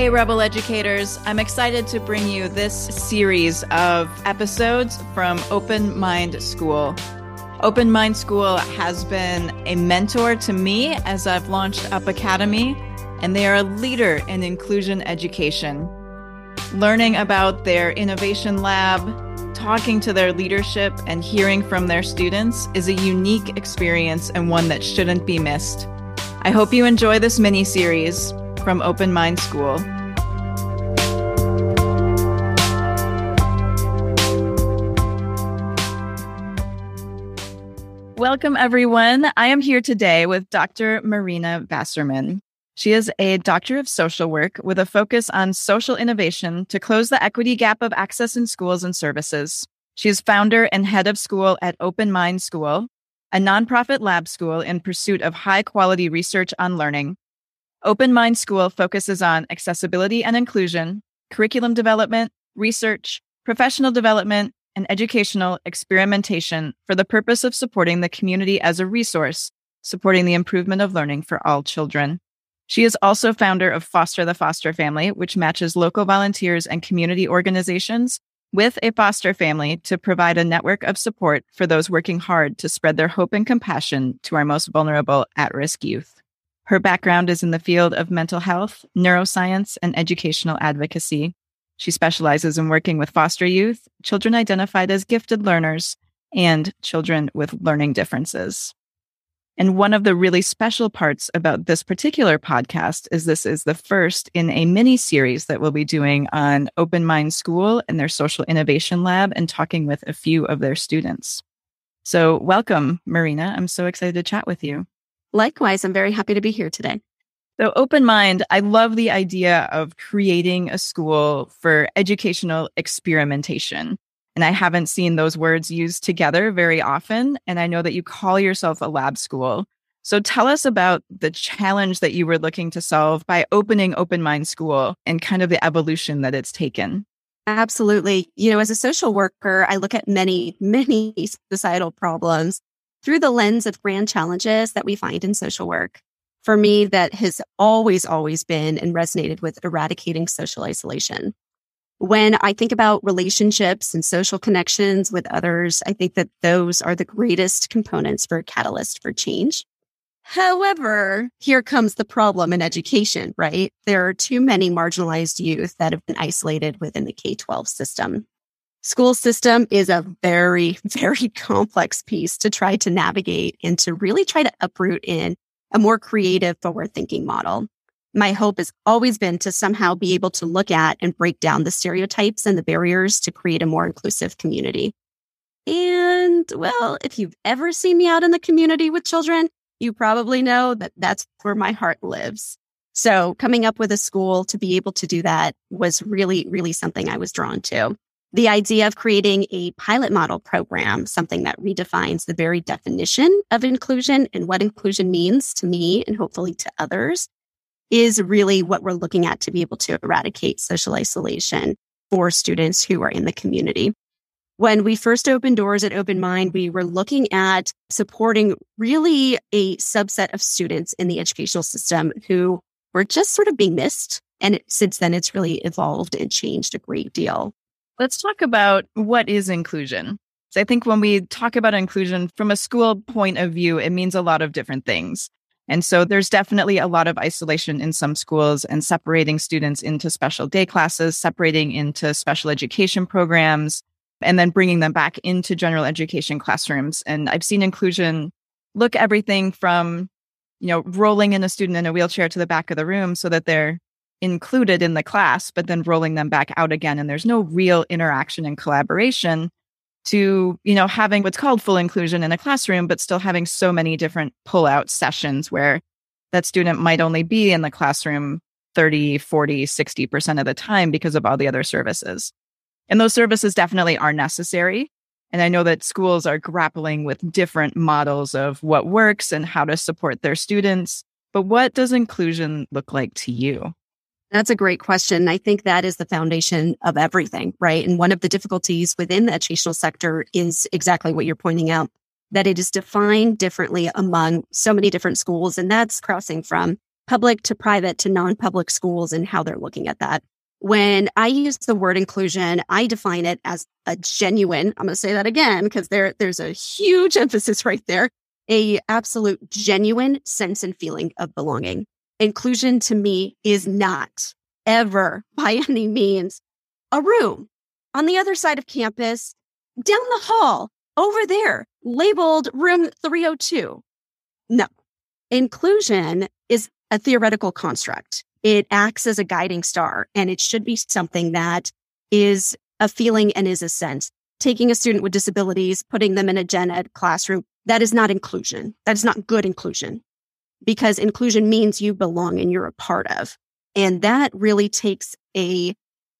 Hey, Rebel Educators. I'm excited to bring you this series of episodes from Open Mind School. Open Mind School has been a mentor to me as I've launched Up Academy, and they are a leader in inclusion education. Learning about their innovation lab, talking to their leadership, and hearing from their students is a unique experience and one that shouldn't be missed. I hope you enjoy this mini series from Open Mind School. Welcome, everyone. I am here today with Dr. Marina Vaserman. She is a doctor of social work with a focus on social innovation to close the equity gap of access in schools and services. She is founder and head of school at Open Mind School, a nonprofit lab school in pursuit of high quality research on learning. Open Mind School focuses on accessibility and inclusion, curriculum development, research, professional development, and educational experimentation for the purpose of supporting the community as a resource, supporting the improvement of learning for all children. She is also founder of Foster the Foster Family, which matches local volunteers and community organizations with a foster family to provide a network of support for those working hard to spread their hope and compassion to our most vulnerable at risk youth. Her background is in the field of mental health, neuroscience, and educational advocacy. She specializes in working with foster youth, children identified as gifted learners, and children with learning differences. And one of the really special parts about this particular podcast is this is the first in a mini series that we'll be doing on Open Mind School and their social innovation lab and talking with a few of their students. So, welcome, Marina. I'm so excited to chat with you. Likewise, I'm very happy to be here today. So, Open Mind, I love the idea of creating a school for educational experimentation. And I haven't seen those words used together very often. And I know that you call yourself a lab school. So, tell us about the challenge that you were looking to solve by opening Open Mind School and kind of the evolution that it's taken. Absolutely. You know, as a social worker, I look at many, many societal problems through the lens of grand challenges that we find in social work. For me, that has always, always been and resonated with eradicating social isolation. When I think about relationships and social connections with others, I think that those are the greatest components for a catalyst for change. However, here comes the problem in education, right? There are too many marginalized youth that have been isolated within the K 12 system. School system is a very, very complex piece to try to navigate and to really try to uproot in a more creative, forward thinking model. My hope has always been to somehow be able to look at and break down the stereotypes and the barriers to create a more inclusive community. And well, if you've ever seen me out in the community with children, you probably know that that's where my heart lives. So coming up with a school to be able to do that was really, really something I was drawn to the idea of creating a pilot model program, something that redefines the very definition of inclusion and what inclusion means to me and hopefully to others, is really what we're looking at to be able to eradicate social isolation for students who are in the community. When we first opened doors at Open Mind, we were looking at supporting really a subset of students in the educational system who were just sort of being missed. And since then, it's really evolved and changed a great deal. Let's talk about what is inclusion. So I think when we talk about inclusion from a school point of view, it means a lot of different things. And so there's definitely a lot of isolation in some schools and separating students into special day classes, separating into special education programs, and then bringing them back into general education classrooms. And I've seen inclusion look everything from, you know, rolling in a student in a wheelchair to the back of the room so that they're included in the class, but then rolling them back out again. And there's no real interaction and collaboration to, you know, having what's called full inclusion in a classroom, but still having so many different pull out sessions where that student might only be in the classroom 30, 40, 60% of the time because of all the other services. And those services definitely are necessary. And I know that schools are grappling with different models of what works and how to support their students. But what does inclusion look like to you? That's a great question. I think that is the foundation of everything, right? And one of the difficulties within the educational sector is exactly what you're pointing out, that it is defined differently among so many different schools. And that's crossing from public to private to non-public schools and how they're looking at that. When I use the word inclusion, I define it as a genuine, I'm going to say that again because there, there's a huge emphasis right there, a absolute genuine sense and feeling of belonging. Inclusion to me is not ever by any means a room on the other side of campus, down the hall, over there, labeled room 302. No. Inclusion is a theoretical construct. It acts as a guiding star and it should be something that is a feeling and is a sense. Taking a student with disabilities, putting them in a gen ed classroom, that is not inclusion. That is not good inclusion because inclusion means you belong and you're a part of. And that really takes a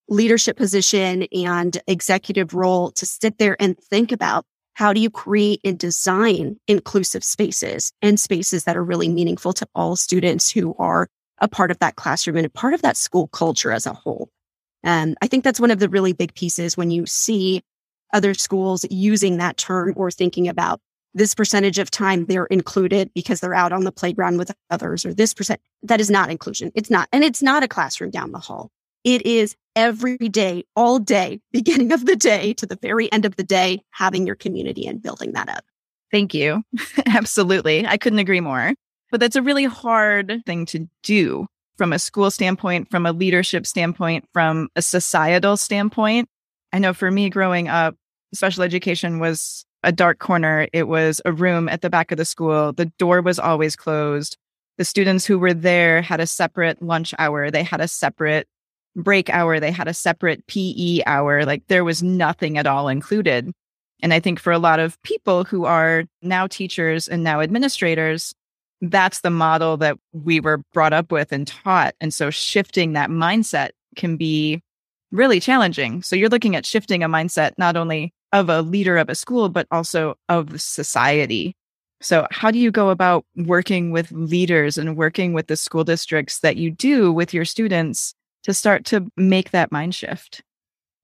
leadership position and executive role to sit there and think about how do you create and design inclusive spaces and spaces that are really meaningful to all students who are a part of that classroom and a part of that school culture as a whole? And I think that's one of the really big pieces when you see other schools using that term or thinking about this percentage of time they're included because they're out on the playground with others or this percent. That is not inclusion. It's not. And it's not a classroom down the hall. It is every day, all day, beginning of the day to the very end of the day, having your community and building that up. Thank you. Absolutely. I couldn't agree more. But that's a really hard thing to do from a school standpoint, from a leadership standpoint, from a societal standpoint. I know for me growing up, special education was a dark corner. It was a room at the back of the school. The door was always closed. The students who were there had a separate lunch hour. They had a separate break hour, they had a separate PE hour. Like there was nothing at all included. And I think for a lot of people who are now teachers and now administrators, that's the model that we were brought up with and taught. And so shifting that mindset can be really challenging. So you're looking at shifting a mindset not only of a leader of a school, but also of society. So, how do you go about working with leaders and working with the school districts that you do with your students to start to make that mind shift?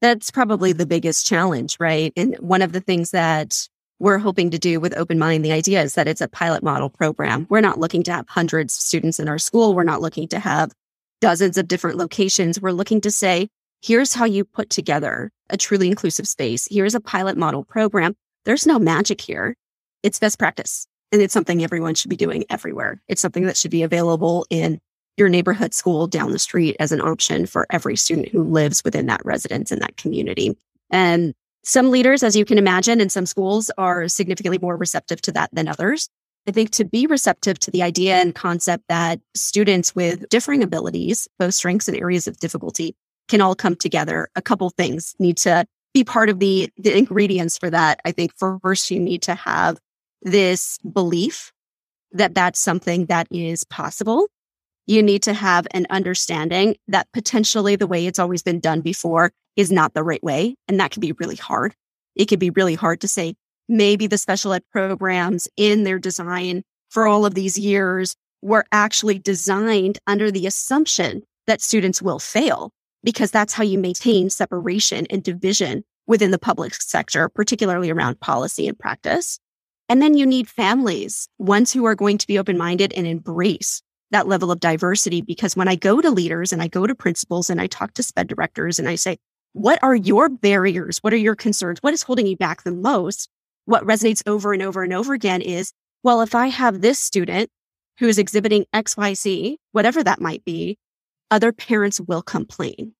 That's probably the biggest challenge, right? And one of the things that we're hoping to do with Open Mind, the idea is that it's a pilot model program. We're not looking to have hundreds of students in our school. We're not looking to have dozens of different locations. We're looking to say, here's how you put together a truly inclusive space. Here's a pilot model program. There's no magic here. It's best practice. And it's something everyone should be doing everywhere. It's something that should be available in your neighborhood school down the street as an option for every student who lives within that residence in that community. And some leaders, as you can imagine, in some schools are significantly more receptive to that than others. I think to be receptive to the idea and concept that students with differing abilities, both strengths and areas of difficulty, can all come together, a couple things need to be part of the, the ingredients for that. I think first you need to have this belief that that's something that is possible you need to have an understanding that potentially the way it's always been done before is not the right way. And that can be really hard. It can be really hard to say, maybe the special ed programs in their design for all of these years were actually designed under the assumption that students will fail because that's how you maintain separation and division within the public sector, particularly around policy and practice. And then you need families, ones who are going to be open minded and embrace that level of diversity because when I go to leaders and I go to principals and I talk to SPED directors and I say, what are your barriers? What are your concerns? What is holding you back the most? What resonates over and over and over again is, well, if I have this student who is exhibiting XYZ, whatever that might be, other parents will complain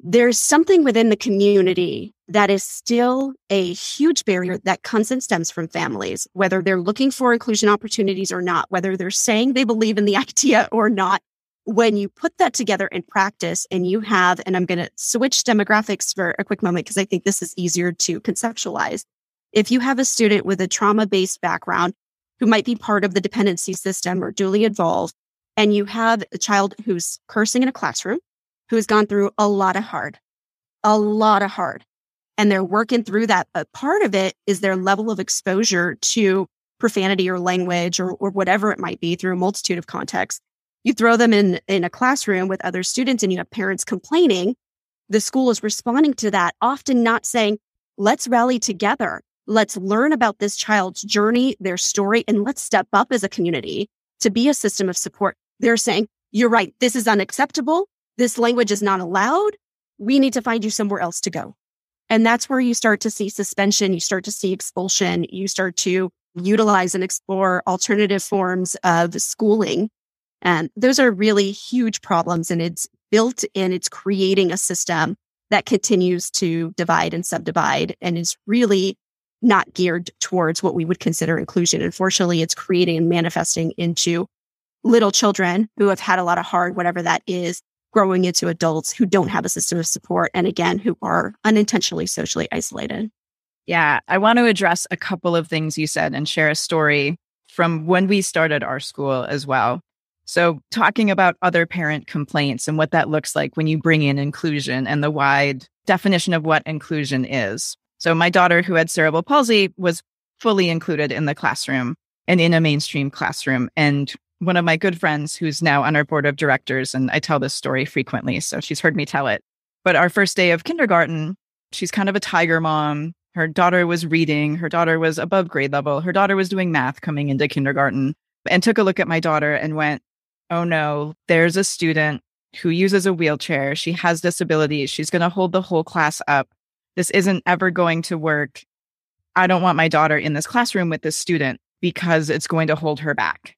there's something within the community that is still a huge barrier that comes and stems from families, whether they're looking for inclusion opportunities or not, whether they're saying they believe in the idea or not. When you put that together in practice and you have, and I'm going to switch demographics for a quick moment because I think this is easier to conceptualize. If you have a student with a trauma based background who might be part of the dependency system or duly involved, and you have a child who's cursing in a classroom, who has gone through a lot of hard, a lot of hard. And they're working through that. But part of it is their level of exposure to profanity or language or, or whatever it might be through a multitude of contexts. You throw them in, in a classroom with other students and you have parents complaining. The school is responding to that, often not saying, let's rally together. Let's learn about this child's journey, their story, and let's step up as a community to be a system of support. They're saying, you're right. This is unacceptable. This language is not allowed. We need to find you somewhere else to go. And that's where you start to see suspension. You start to see expulsion. You start to utilize and explore alternative forms of schooling. And those are really huge problems. And it's built in, it's creating a system that continues to divide and subdivide and is really not geared towards what we would consider inclusion. Unfortunately, it's creating and manifesting into little children who have had a lot of hard, whatever that is, growing into adults who don't have a system of support. And again, who are unintentionally socially isolated. Yeah, I want to address a couple of things you said and share a story from when we started our school as well. So, talking about other parent complaints and what that looks like when you bring in inclusion and the wide definition of what inclusion is. So, my daughter, who had cerebral palsy, was fully included in the classroom and in a mainstream classroom. And one of my good friends, who's now on our board of directors, and I tell this story frequently, so she's heard me tell it. But our first day of kindergarten, she's kind of a tiger mom. Her daughter was reading. Her daughter was above grade level. Her daughter was doing math coming into kindergarten and took a look at my daughter and went, Oh no, there's a student who uses a wheelchair. She has disabilities. She's going to hold the whole class up. This isn't ever going to work. I don't want my daughter in this classroom with this student because it's going to hold her back.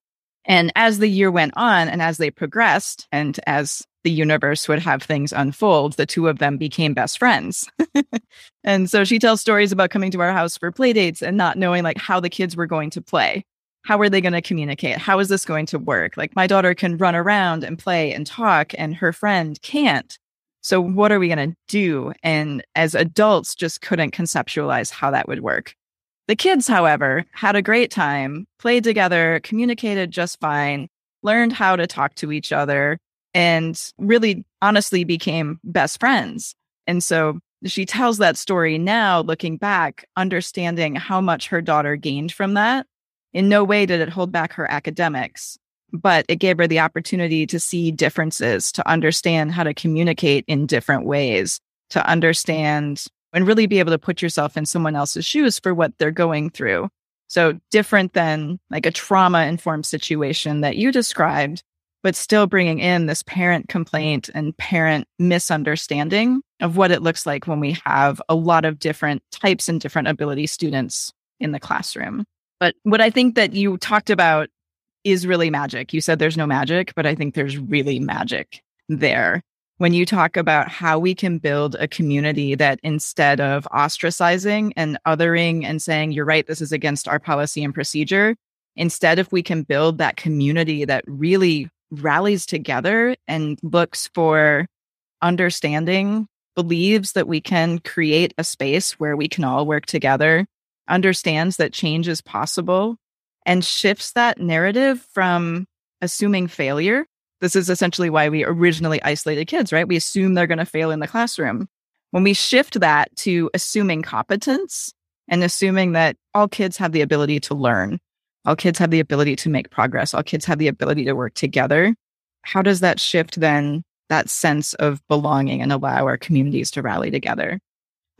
And as the year went on and as they progressed, and as the universe would have things unfold, the two of them became best friends. and so she tells stories about coming to our house for play dates and not knowing like how the kids were going to play. How are they going to communicate? How is this going to work? Like my daughter can run around and play and talk and her friend can't. So what are we going to do? And as adults just couldn't conceptualize how that would work. The kids, however, had a great time, played together, communicated just fine, learned how to talk to each other, and really honestly became best friends. And so she tells that story now, looking back, understanding how much her daughter gained from that. In no way did it hold back her academics, but it gave her the opportunity to see differences, to understand how to communicate in different ways, to understand and really be able to put yourself in someone else's shoes for what they're going through. So different than like a trauma informed situation that you described, but still bringing in this parent complaint and parent misunderstanding of what it looks like when we have a lot of different types and different ability students in the classroom. But what I think that you talked about is really magic. You said there's no magic, but I think there's really magic there. When you talk about how we can build a community that instead of ostracizing and othering and saying, you're right, this is against our policy and procedure, instead, if we can build that community that really rallies together and looks for understanding, believes that we can create a space where we can all work together, understands that change is possible, and shifts that narrative from assuming failure. This is essentially why we originally isolated kids, right? We assume they're going to fail in the classroom. When we shift that to assuming competence and assuming that all kids have the ability to learn, all kids have the ability to make progress. All kids have the ability to work together. How does that shift then that sense of belonging and allow our communities to rally together?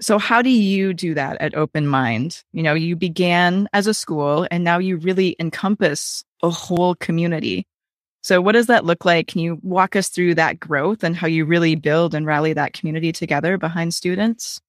So, how do you do that at Open Mind? You know, you began as a school and now you really encompass a whole community. So, what does that look like? Can you walk us through that growth and how you really build and rally that community together behind students?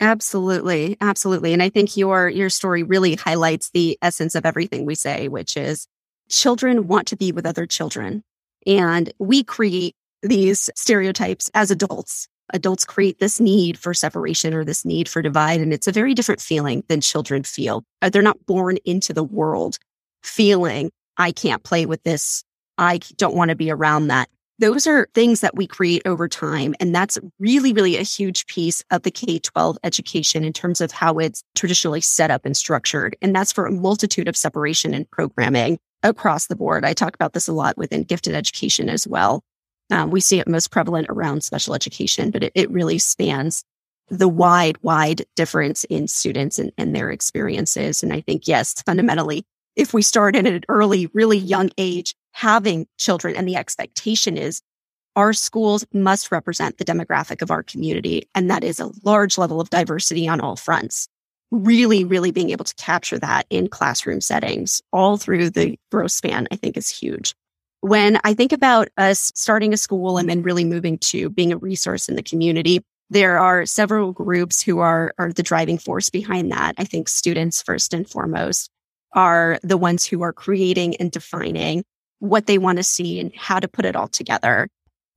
Absolutely. Absolutely. And I think your your story really highlights the essence of everything we say, which is children want to be with other children. And we create these stereotypes as adults. Adults create this need for separation or this need for divide. And it's a very different feeling than children feel. Uh, they're not born into the world feeling, I can't play with this. I don't want to be around that those are things that we create over time. And that's really, really a huge piece of the K 12 education in terms of how it's traditionally set up and structured. And that's for a multitude of separation and programming across the board. I talk about this a lot within gifted education as well. Um, we see it most prevalent around special education, but it, it really spans the wide, wide difference in students and, and their experiences. And I think, yes, fundamentally, if we start at an early, really young age, having children and the expectation is our schools must represent the demographic of our community. And that is a large level of diversity on all fronts. Really, really being able to capture that in classroom settings all through the growth span, I think is huge. When I think about us starting a school and then really moving to being a resource in the community, there are several groups who are, are the driving force behind that. I think students, first and foremost, are the ones who are creating and defining what they want to see and how to put it all together.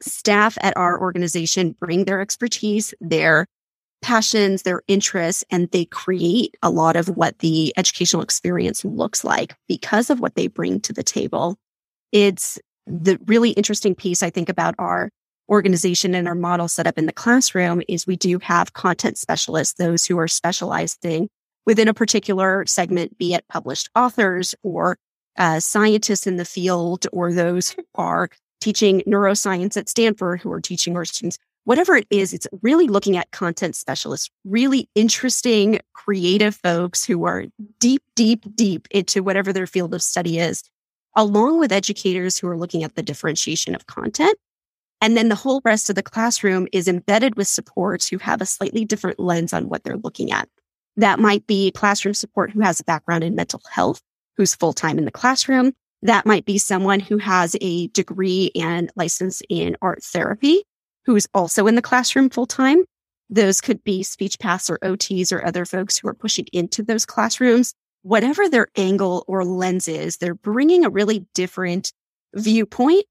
Staff at our organization bring their expertise, their passions, their interests, and they create a lot of what the educational experience looks like because of what they bring to the table. It's the really interesting piece I think about our organization and our model set up in the classroom is we do have content specialists, those who are specializing within a particular segment, be it published authors or uh, scientists in the field or those who are teaching neuroscience at Stanford who are teaching our students whatever it is, it's really looking at content specialists, really interesting, creative folks who are deep, deep, deep into whatever their field of study is, along with educators who are looking at the differentiation of content. And then the whole rest of the classroom is embedded with supports who have a slightly different lens on what they're looking at. That might be classroom support who has a background in mental health, who's full time in the classroom. That might be someone who has a degree and license in art therapy who is also in the classroom full time. Those could be speech paths or OTs or other folks who are pushing into those classrooms. Whatever their angle or lens is, they're bringing a really different viewpoint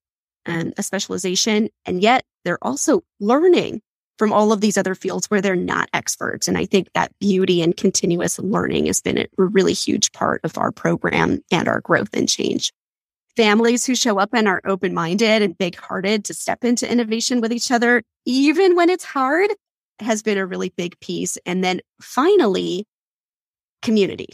and a specialization. And yet they're also learning from all of these other fields where they're not experts. And I think that beauty and continuous learning has been a really huge part of our program and our growth and change families who show up and are open minded and big hearted to step into innovation with each other, even when it's hard, has been a really big piece. And then finally, community.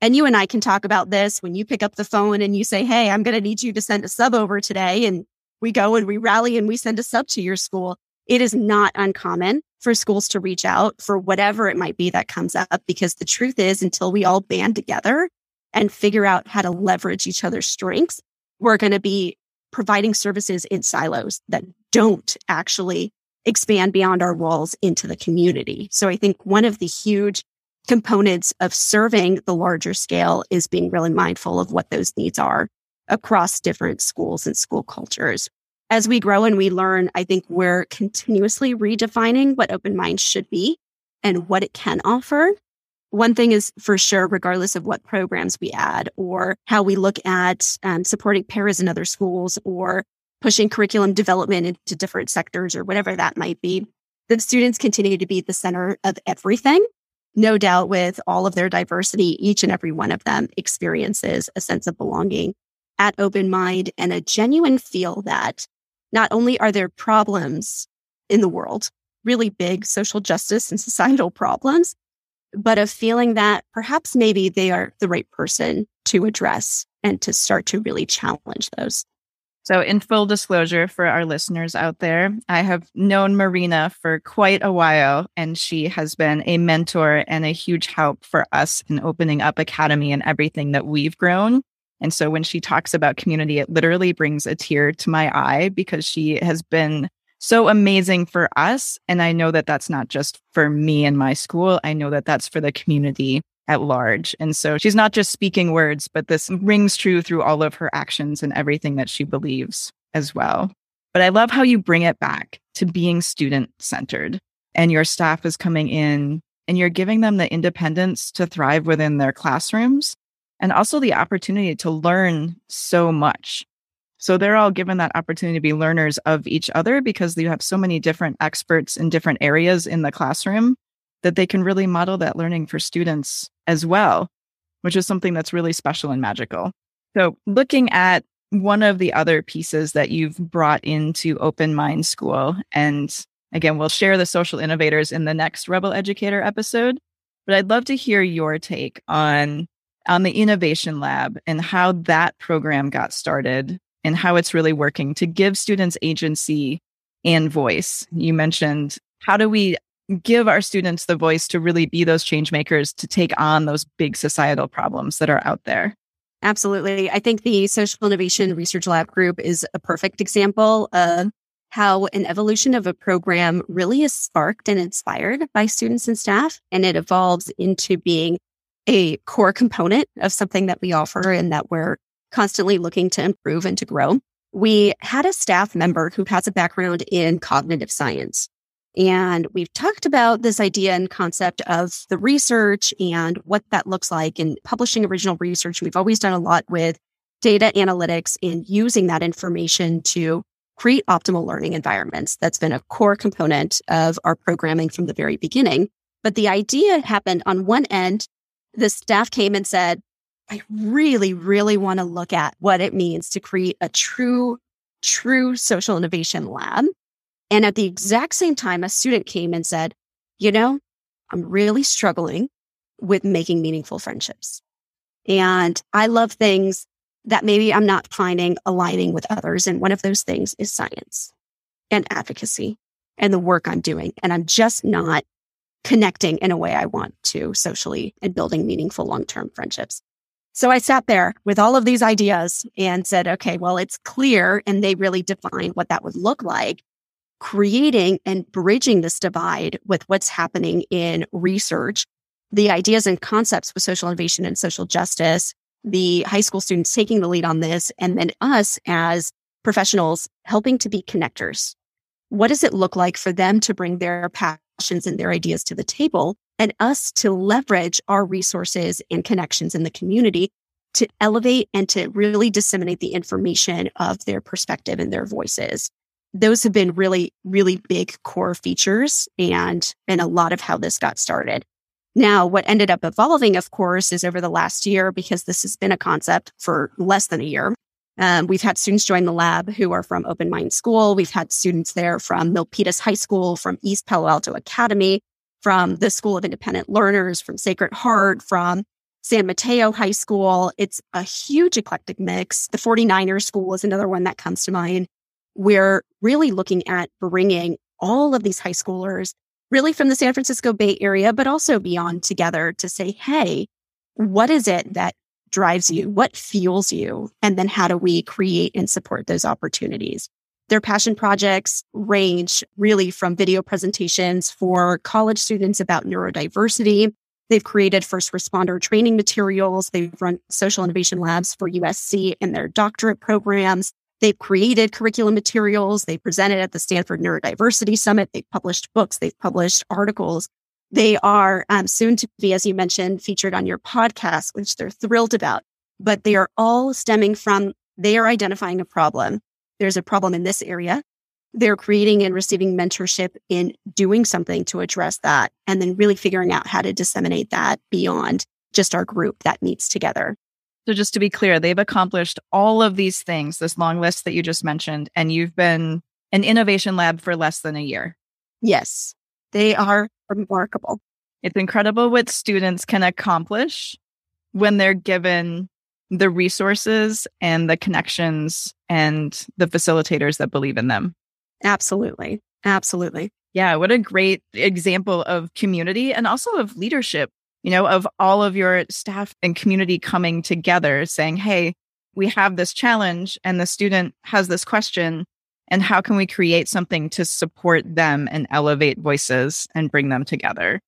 And you and I can talk about this when you pick up the phone and you say, Hey, I'm going to need you to send a sub over today. And we go and we rally and we send a sub to your school. It is not uncommon for schools to reach out for whatever it might be that comes up because the truth is until we all band together and figure out how to leverage each other's strengths, we're going to be providing services in silos that don't actually expand beyond our walls into the community. So I think one of the huge components of serving the larger scale is being really mindful of what those needs are across different schools and school cultures. As we grow and we learn, I think we're continuously redefining what open mind should be and what it can offer one thing is for sure, regardless of what programs we add or how we look at um, supporting paras in other schools or pushing curriculum development into different sectors or whatever that might be, the students continue to be the center of everything. No doubt with all of their diversity, each and every one of them experiences a sense of belonging at open mind and a genuine feel that not only are there problems in the world, really big social justice and societal problems, but of feeling that perhaps maybe they are the right person to address and to start to really challenge those. So, in full disclosure for our listeners out there, I have known Marina for quite a while, and she has been a mentor and a huge help for us in opening up Academy and everything that we've grown. And so, when she talks about community, it literally brings a tear to my eye because she has been so amazing for us. And I know that that's not just for me and my school. I know that that's for the community at large. And so she's not just speaking words, but this rings true through all of her actions and everything that she believes as well. But I love how you bring it back to being student centered and your staff is coming in and you're giving them the independence to thrive within their classrooms and also the opportunity to learn so much so they're all given that opportunity to be learners of each other because you have so many different experts in different areas in the classroom that they can really model that learning for students as well, which is something that's really special and magical. So looking at one of the other pieces that you've brought into Open Mind School, and again, we'll share the social innovators in the next Rebel Educator episode, but I'd love to hear your take on on the innovation lab and how that program got started and how it's really working to give students agency and voice. You mentioned how do we give our students the voice to really be those change makers to take on those big societal problems that are out there? Absolutely. I think the Social Innovation Research Lab group is a perfect example of how an evolution of a program really is sparked and inspired by students and staff, and it evolves into being a core component of something that we offer and that we're constantly looking to improve and to grow. we had a staff member who has a background in cognitive science. And we've talked about this idea and concept of the research and what that looks like in publishing original research. We've always done a lot with data analytics and using that information to create optimal learning environments. That's been a core component of our programming from the very beginning. But the idea happened on one end. The staff came and said, I really, really want to look at what it means to create a true, true social innovation lab. And at the exact same time, a student came and said, you know, I'm really struggling with making meaningful friendships. And I love things that maybe I'm not finding aligning with others. And one of those things is science and advocacy and the work I'm doing. And I'm just not connecting in a way I want to socially and building meaningful long term friendships. So I sat there with all of these ideas and said, okay, well, it's clear. And they really defined what that would look like. Creating and bridging this divide with what's happening in research, the ideas and concepts with social innovation and social justice, the high school students taking the lead on this, and then us as professionals helping to be connectors. What does it look like for them to bring their and their ideas to the table and us to leverage our resources and connections in the community to elevate and to really disseminate the information of their perspective and their voices. Those have been really, really big core features and, and a lot of how this got started. Now, what ended up evolving, of course, is over the last year, because this has been a concept for less than a year. Um, we've had students join the lab who are from Open Mind School. We've had students there from Milpitas High School, from East Palo Alto Academy, from the School of Independent Learners, from Sacred Heart, from San Mateo High School. It's a huge eclectic mix. The 49ers School is another one that comes to mind. We're really looking at bringing all of these high schoolers really from the San Francisco Bay Area, but also beyond together to say, hey, what is it that drives you? What fuels you? And then how do we create and support those opportunities? Their passion projects range really from video presentations for college students about neurodiversity. They've created first responder training materials. They've run social innovation labs for USC and their doctorate programs. They've created curriculum materials. They presented at the Stanford Neurodiversity Summit. They've published books. They've published articles. They are um, soon to be, as you mentioned, featured on your podcast, which they're thrilled about. But they are all stemming from they are identifying a problem. There's a problem in this area. They're creating and receiving mentorship in doing something to address that, and then really figuring out how to disseminate that beyond just our group that meets together. So, just to be clear, they've accomplished all of these things, this long list that you just mentioned, and you've been an innovation lab for less than a year. Yes, they are remarkable. It's incredible what students can accomplish when they're given the resources and the connections and the facilitators that believe in them. Absolutely. Absolutely. Yeah. What a great example of community and also of leadership you know, of all of your staff and community coming together saying, Hey, we have this challenge and the student has this question. And how can we create something to support them and elevate voices and bring them together?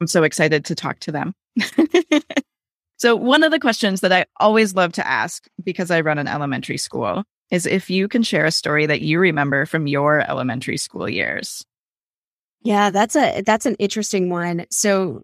I'm so excited to talk to them. so, one of the questions that I always love to ask because I run an elementary school is if you can share a story that you remember from your elementary school years. Yeah, that's a that's an interesting one. So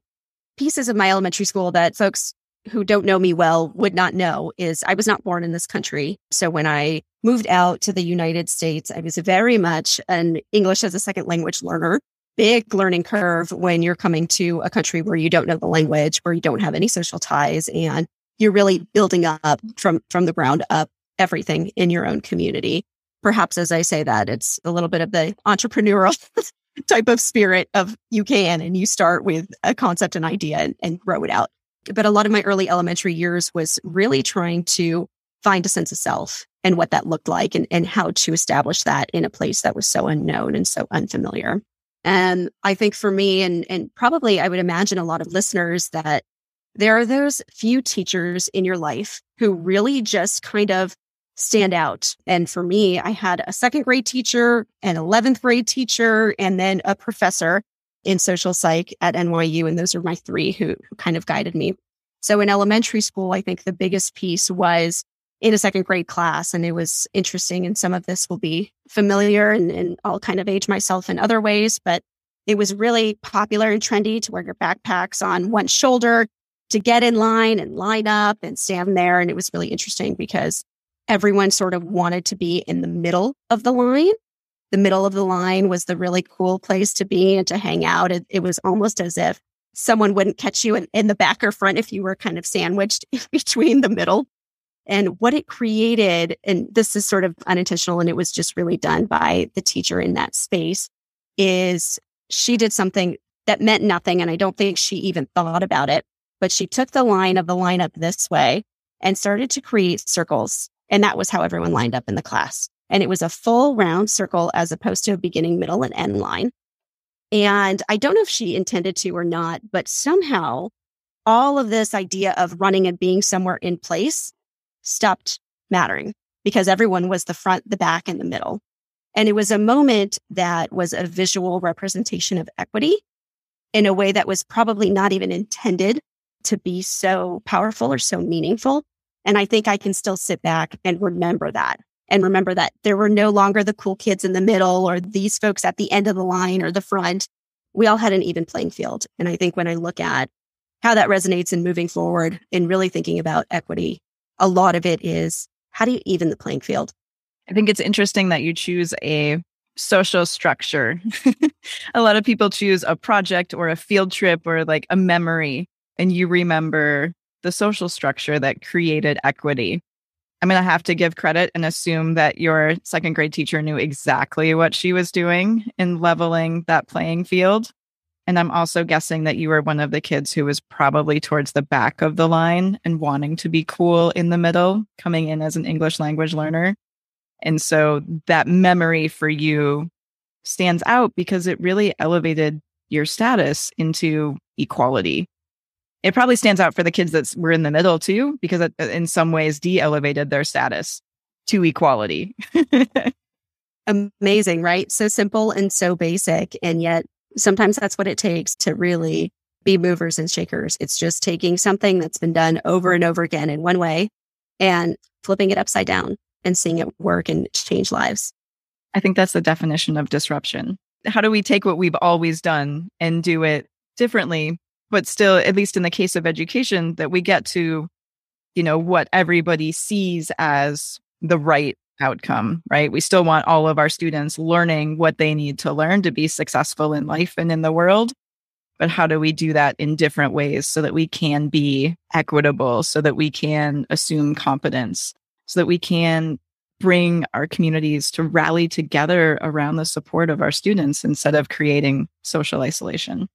pieces of my elementary school that folks who don't know me well would not know is I was not born in this country. So when I moved out to the United States, I was very much an English as a second language learner. Big learning curve when you're coming to a country where you don't know the language, where you don't have any social ties, and you're really building up from from the ground up everything in your own community. Perhaps as I say that, it's a little bit of the entrepreneurial type of spirit of you can and you start with a concept and idea and, and grow it out. But a lot of my early elementary years was really trying to find a sense of self and what that looked like and, and how to establish that in a place that was so unknown and so unfamiliar. And I think for me, and, and probably I would imagine a lot of listeners that there are those few teachers in your life who really just kind of stand out. And for me, I had a second grade teacher, an 11th grade teacher, and then a professor in social psych at NYU. And those are my three who, kind of guided me. So in elementary school, I think the biggest piece was in a second grade class. And it was interesting. And some of this will be familiar and, and I'll kind of age myself in other ways, but it was really popular and trendy to wear your backpacks on one shoulder to get in line and line up and stand there. And it was really interesting because everyone sort of wanted to be in the middle of the line. The middle of the line was the really cool place to be and to hang out. It, it was almost as if someone wouldn't catch you in, in the back or front if you were kind of sandwiched between the middle. And what it created, and this is sort of unintentional and it was just really done by the teacher in that space, is she did something that meant nothing. And I don't think she even thought about it, but she took the line of the lineup this way and started to create circles. And that was how everyone lined up in the class. And it was a full round circle as opposed to a beginning, middle, and end line. And I don't know if she intended to or not, but somehow all of this idea of running and being somewhere in place stopped mattering because everyone was the front, the back, and the middle. And it was a moment that was a visual representation of equity in a way that was probably not even intended to be so powerful or so meaningful. And I think I can still sit back and remember that and remember that there were no longer the cool kids in the middle or these folks at the end of the line or the front. We all had an even playing field. And I think when I look at how that resonates in moving forward and really thinking about equity, a lot of it is how do you even the playing field? I think it's interesting that you choose a social structure. a lot of people choose a project or a field trip or like a memory, and you remember the social structure that created equity. I'm going to have to give credit and assume that your second grade teacher knew exactly what she was doing in leveling that playing field. And I'm also guessing that you were one of the kids who was probably towards the back of the line and wanting to be cool in the middle, coming in as an English language learner. And so that memory for you stands out because it really elevated your status into equality it probably stands out for the kids that were in the middle too, because it, uh, in some ways de elevated their status to equality. Amazing, right? So simple and so basic. And yet sometimes that's what it takes to really be movers and shakers. It's just taking something that's been done over and over again in one way and flipping it upside down and seeing it work and change lives. I think that's the definition of disruption. How do we take what we've always done and do it differently but still at least in the case of education that we get to you know what everybody sees as the right outcome right? We still want all of our students learning what they need to learn to be successful in life and in the world but how do we do that in different ways so that we can be equitable so that we can assume competence so that we can bring our communities to rally together around the support of our students instead of creating social isolation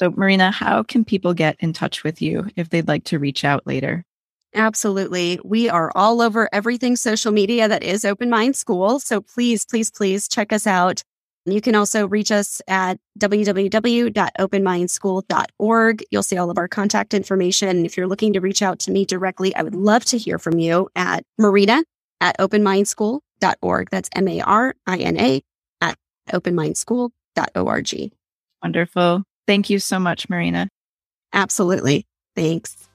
so, Marina, how can people get in touch with you if they'd like to reach out later? Absolutely. We are all over everything social media that is Open Mind School. So please, please, please check us out. You can also reach us at www.openmindschool.org. You'll see all of our contact information. If you're looking to reach out to me directly, I would love to hear from you at Marina at openmindschool.org. That's M A R I N A at openmindschool.org. Wonderful. Thank you so much, Marina. Absolutely. Thanks.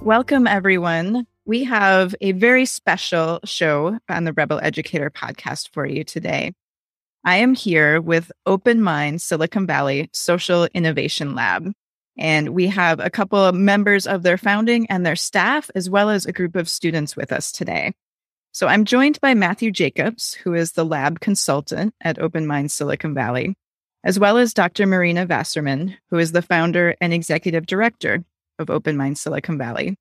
Welcome, everyone. We have a very special show on the Rebel Educator podcast for you today. I am here with Open Mind Silicon Valley Social Innovation Lab. And we have a couple of members of their founding and their staff, as well as a group of students with us today. So I'm joined by Matthew Jacobs, who is the lab consultant at Open Mind Silicon Valley, as well as Dr. Marina Vaserman, who is the founder and executive director of Open Mind Silicon Valley.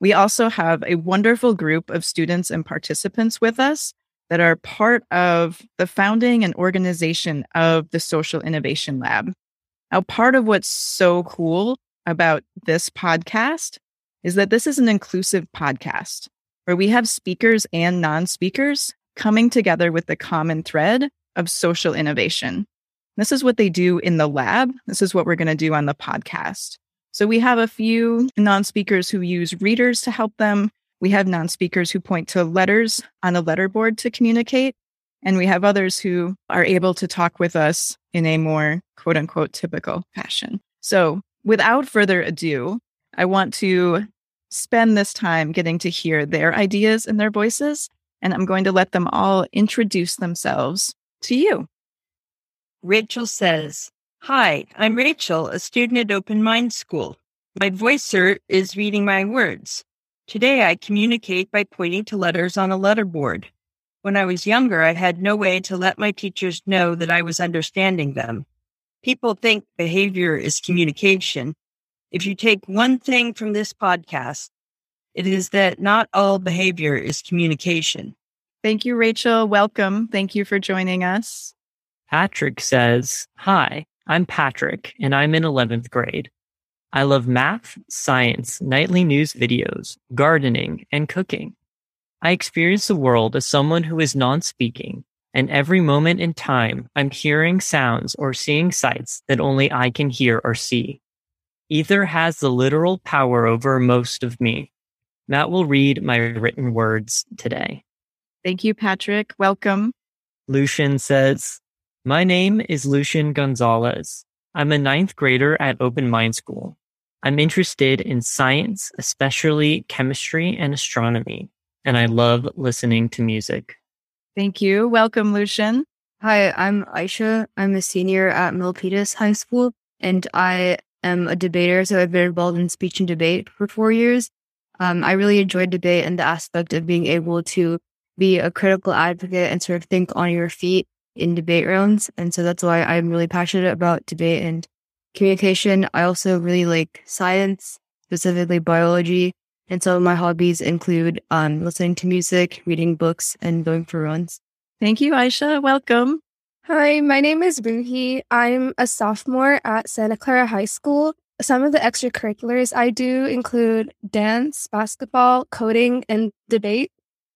We also have a wonderful group of students and participants with us that are part of the founding and organization of the Social Innovation Lab. Now, part of what's so cool about this podcast is that this is an inclusive podcast where we have speakers and non speakers coming together with the common thread of social innovation. This is what they do in the lab. This is what we're going to do on the podcast. So we have a few non speakers who use readers to help them. We have non speakers who point to letters on a letterboard to communicate. And we have others who are able to talk with us in a more quote unquote typical fashion. So without further ado, I want to spend this time getting to hear their ideas and their voices. And I'm going to let them all introduce themselves to you. Rachel says, Hi, I'm Rachel, a student at Open Mind School. My voicer is reading my words. Today I communicate by pointing to letters on a letterboard. When I was younger, I had no way to let my teachers know that I was understanding them. People think behavior is communication. If you take one thing from this podcast, it is that not all behavior is communication. Thank you, Rachel. Welcome. Thank you for joining us. Patrick says, Hi, I'm Patrick, and I'm in 11th grade. I love math, science, nightly news videos, gardening, and cooking. I experience the world as someone who is non speaking, and every moment in time, I'm hearing sounds or seeing sights that only I can hear or see. Either has the literal power over most of me. Matt will read my written words today. Thank you, Patrick. Welcome. Lucian says, My name is Lucian Gonzalez. I'm a ninth grader at Open Mind School. I'm interested in science, especially chemistry and astronomy, and I love listening to music. Thank you. Welcome, Lucian. Hi, I'm Aisha. I'm a senior at Milpitas High School, and I am a debater. So I've been involved in speech and debate for four years. Um, I really enjoyed debate and the aspect of being able to be a critical advocate and sort of think on your feet in debate rounds. And so that's why I'm really passionate about debate and communication. I also really like science, specifically biology. And of my hobbies include um, listening to music, reading books, and going for runs. Thank you, Aisha. Welcome. Hi, my name is Ruhi. I'm a sophomore at Santa Clara High School. Some of the extracurriculars I do include dance, basketball, coding, and debate.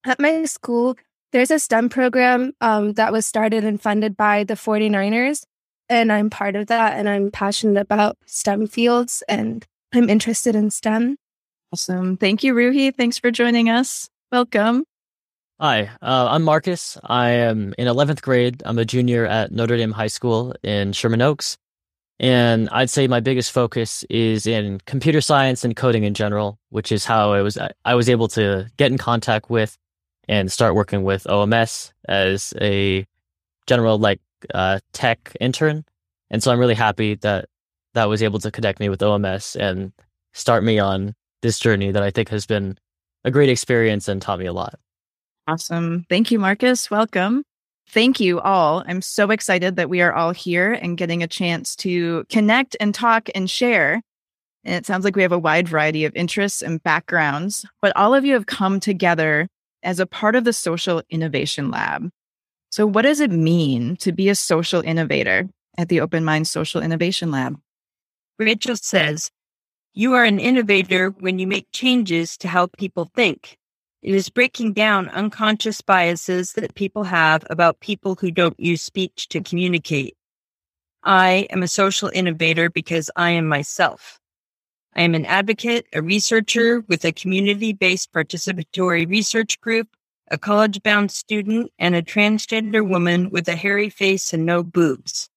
At my school, there's a STEM program um, that was started and funded by the 49ers. And I'm part of that. And I'm passionate about STEM fields and I'm interested in STEM. Awesome. Thank you, Ruhi. Thanks for joining us. Welcome. Hi, uh, I'm Marcus. I am in 11th grade. I'm a junior at Notre Dame High School in Sherman Oaks. And I'd say my biggest focus is in computer science and coding in general, which is how I was I was able to get in contact with and start working with OMS as a general like uh, tech intern. And so I'm really happy that that was able to connect me with OMS and start me on this journey that I think has been a great experience and taught me a lot. Awesome. Thank you, Marcus. Welcome. Thank you all. I'm so excited that we are all here and getting a chance to connect and talk and share. And it sounds like we have a wide variety of interests and backgrounds, but all of you have come together as a part of the Social Innovation Lab. So, what does it mean to be a social innovator at the Open Mind Social Innovation Lab? Rachel says, You are an innovator when you make changes to how people think. It is breaking down unconscious biases that people have about people who don't use speech to communicate. I am a social innovator because I am myself. I am an advocate, a researcher with a community based participatory research group, a college bound student, and a transgender woman with a hairy face and no boobs.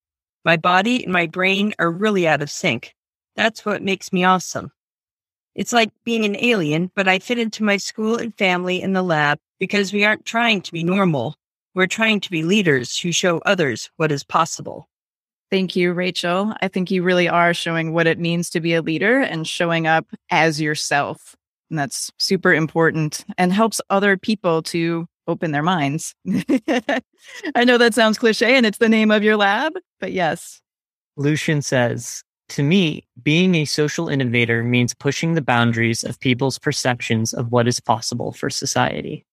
My body and my brain are really out of sync. That's what makes me awesome. It's like being an alien, but I fit into my school and family in the lab because we aren't trying to be normal. We're trying to be leaders who show others what is possible. Thank you, Rachel. I think you really are showing what it means to be a leader and showing up as yourself. And that's super important and helps other people to open their minds. I know that sounds cliche and it's the name of your lab, but yes. Lucian says, to me, being a social innovator means pushing the boundaries of people's perceptions of what is possible for society.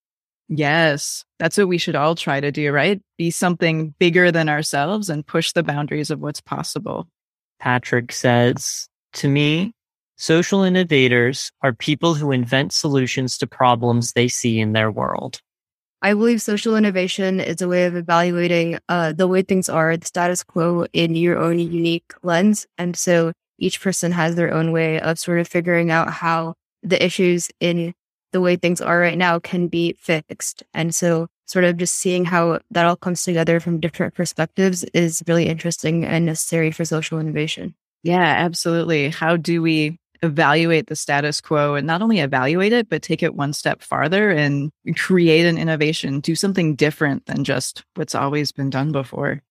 Yes, that's what we should all try to do, right? Be something bigger than ourselves and push the boundaries of what's possible. Patrick says, To me, social innovators are people who invent solutions to problems they see in their world. I believe social innovation is a way of evaluating uh, the way things are, the status quo in your own unique lens. And so each person has their own way of sort of figuring out how the issues in the way things are right now can be fixed. And so sort of just seeing how that all comes together from different perspectives is really interesting and necessary for social innovation. Yeah, absolutely. How do we evaluate the status quo and not only evaluate it, but take it one step farther and create an innovation, do something different than just what's always been done before?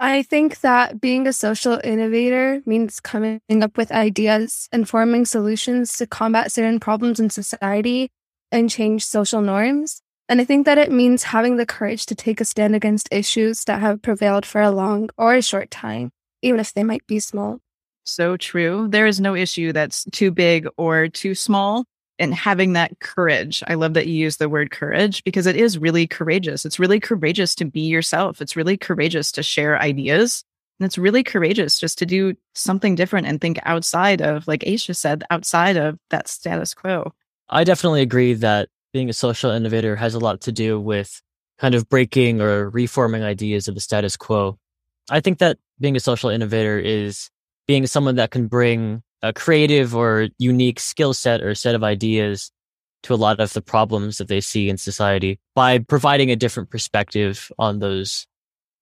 I think that being a social innovator means coming up with ideas and forming solutions to combat certain problems in society and change social norms. And I think that it means having the courage to take a stand against issues that have prevailed for a long or a short time, even if they might be small. So true. There is no issue that's too big or too small. And having that courage, I love that you use the word courage because it is really courageous. It's really courageous to be yourself. It's really courageous to share ideas. And it's really courageous just to do something different and think outside of, like Aisha said, outside of that status quo. I definitely agree that being a social innovator has a lot to do with kind of breaking or reforming ideas of the status quo. I think that being a social innovator is being someone that can bring a creative or unique skill set or set of ideas to a lot of the problems that they see in society by providing a different perspective on those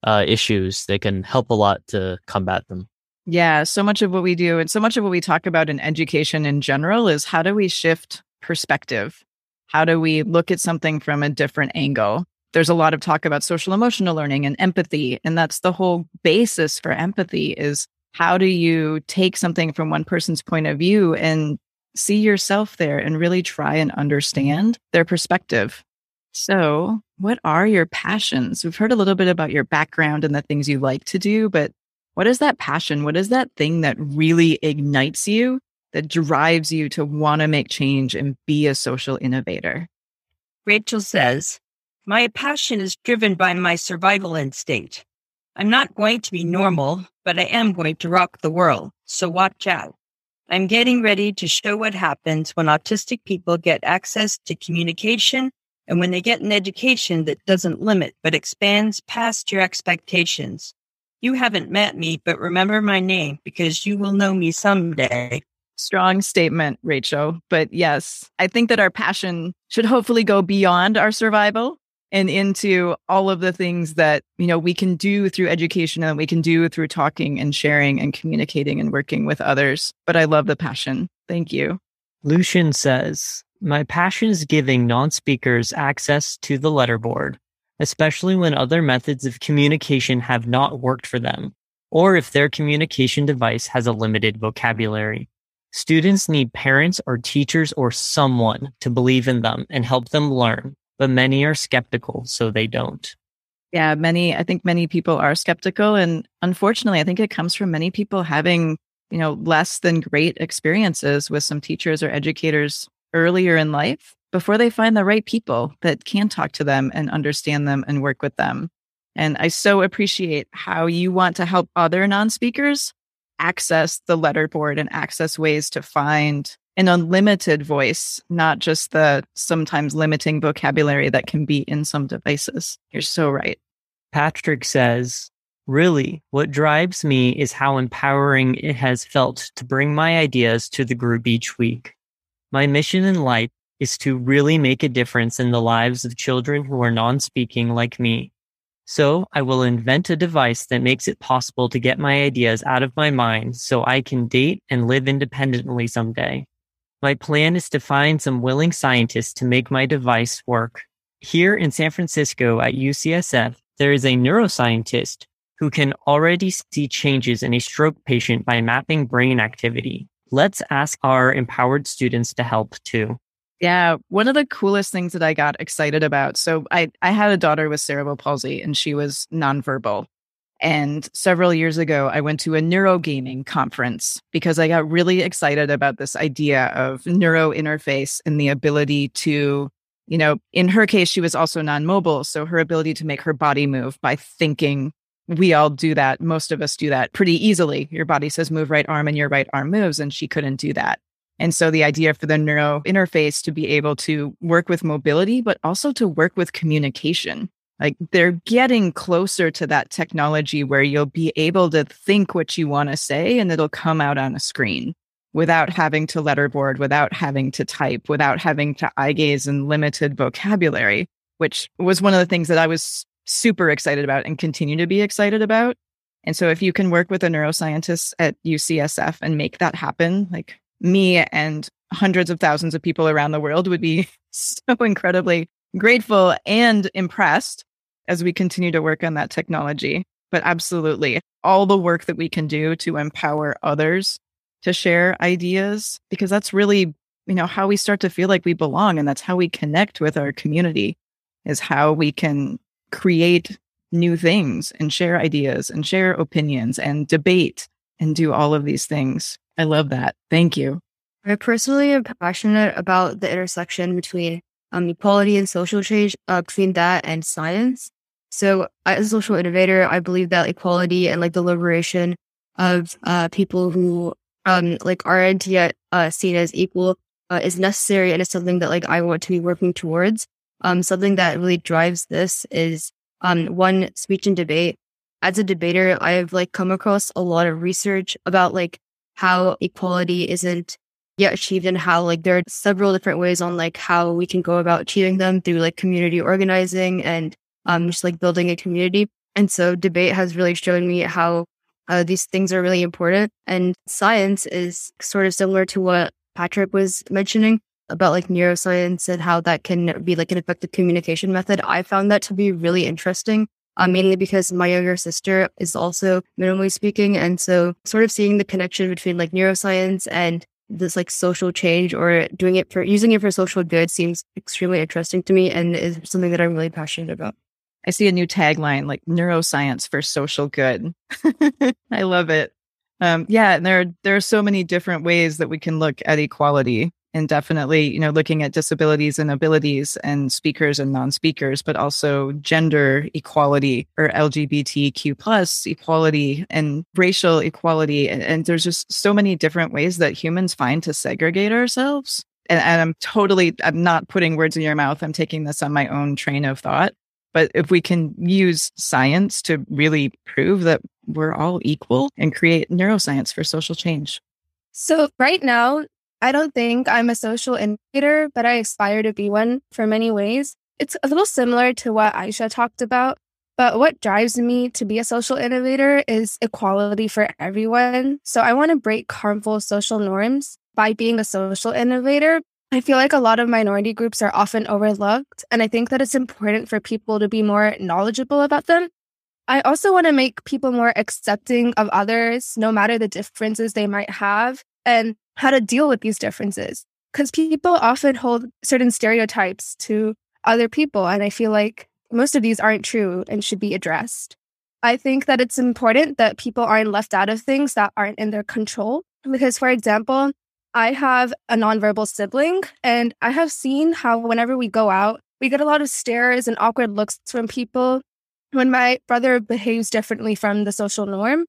uh, issues they can help a lot to combat them. Yeah so much of what we do and so much of what we talk about in education in general is how do we shift perspective? How do we look at something from a different angle? There's a lot of talk about social emotional learning and empathy and that's the whole basis for empathy is how do you take something from one person's point of view and see yourself there and really try and understand their perspective? So, what are your passions? We've heard a little bit about your background and the things you like to do, but what is that passion? What is that thing that really ignites you, that drives you to want to make change and be a social innovator? Rachel says, My passion is driven by my survival instinct. I'm not going to be normal, but I am going to rock the world. So watch out. I'm getting ready to show what happens when autistic people get access to communication and when they get an education that doesn't limit but expands past your expectations. You haven't met me, but remember my name because you will know me someday. Strong statement, Rachel. But yes, I think that our passion should hopefully go beyond our survival and into all of the things that you know we can do through education and we can do through talking and sharing and communicating and working with others but i love the passion. Thank you. Lucian says my passion is giving non-speakers access to the letterboard especially when other methods of communication have not worked for them or if their communication device has a limited vocabulary. Students need parents or teachers or someone to believe in them and help them learn but many are skeptical, so they don't. Yeah, many, I think many people are skeptical. And unfortunately, I think it comes from many people having, you know, less than great experiences with some teachers or educators earlier in life before they find the right people that can talk to them and understand them and work with them. And I so appreciate how you want to help other non speakers access the letterboard and access ways to find an unlimited voice, not just the sometimes limiting vocabulary that can be in some devices. You're so right. Patrick says, Really, what drives me is how empowering it has felt to bring my ideas to the group each week. My mission in life is to really make a difference in the lives of children who are non speaking like me. So I will invent a device that makes it possible to get my ideas out of my mind so I can date and live independently someday. My plan is to find some willing scientists to make my device work. Here in San Francisco at UCSF, there is a neuroscientist who can already see changes in a stroke patient by mapping brain activity. Let's ask our empowered students to help too. Yeah, one of the coolest things that I got excited about. So I I had a daughter with cerebral palsy and she was nonverbal. And several years ago, I went to a neurogaming conference because I got really excited about this idea of neuro interface and the ability to, you know, in her case, she was also non mobile. So her ability to make her body move by thinking. We all do that. Most of us do that pretty easily. Your body says move right arm and your right arm moves, and she couldn't do that. And so the idea for the neuro interface to be able to work with mobility, but also to work with communication like they're getting closer to that technology where you'll be able to think what you want to say and it'll come out on a screen without having to letterboard, without having to type, without having to eye gaze and limited vocabulary. which was one of the things that I was super excited about and continue to be excited about. And so if you can work with a neuroscientist at UCSF and make that happen, like me and hundreds of thousands of people around the world would be so incredibly grateful and impressed as we continue to work on that technology. But absolutely, all the work that we can do to empower others to share ideas, because that's really, you know, how we start to feel like we belong. And that's how we connect with our community, is how we can create new things and share ideas and share opinions and debate and do all of these things. I love that. Thank you. I personally am passionate about the intersection between um, equality and social change, uh, between that and science. So, as a social innovator, I believe that equality and like the liberation of uh, people who um, like aren't yet uh, seen as equal uh, is necessary, and it's something that like I want to be working towards. Um, something that really drives this is um, one speech and debate. As a debater, I've like come across a lot of research about like how equality isn't yet achieved and how like there are several different ways on like how we can go about achieving them through like community organizing and um just like building a community. And so debate has really shown me how uh, these things are really important. And science is sort of similar to what Patrick was mentioning about like neuroscience and how that can be like an effective communication method. I found that to be really interesting. Uh, mainly because my younger sister is also minimally speaking. And so sort of seeing the connection between like neuroscience and this like social change or doing it for using it for social good seems extremely interesting to me and is something that I'm really passionate about. I see a new tagline like neuroscience for social good. I love it. Um, yeah, and there are, there are so many different ways that we can look at equality and definitely you know looking at disabilities and abilities and speakers and non-speakers but also gender equality or lgbtq plus equality and racial equality. And, and, there's just so many different ways that humans find to segregate ourselves. And, and i'm totally i'm not putting words in your mouth. I'm taking this on my own train of thought. But if we can use science to really prove that we're all equal and create neuroscience for social change. So right now I don't think I'm a social innovator, but I aspire to be one for many ways. It's a little similar to what Aisha talked about, but what drives me to be a social innovator is equality for everyone. So I want to break harmful social norms by being a social innovator. I feel like a lot of minority groups are often overlooked, and I think that it's important for people to be more knowledgeable about them. I also want to make people more accepting of others, no matter the differences they might have. And how to deal with these differences. Because people often hold certain stereotypes to other people. And I feel like most of these aren't true and should be addressed. I think that it's important that people aren't left out of things that aren't in their control. Because, for example, I have a nonverbal sibling, and I have seen how whenever we go out, we get a lot of stares and awkward looks from people when my brother behaves differently from the social norm.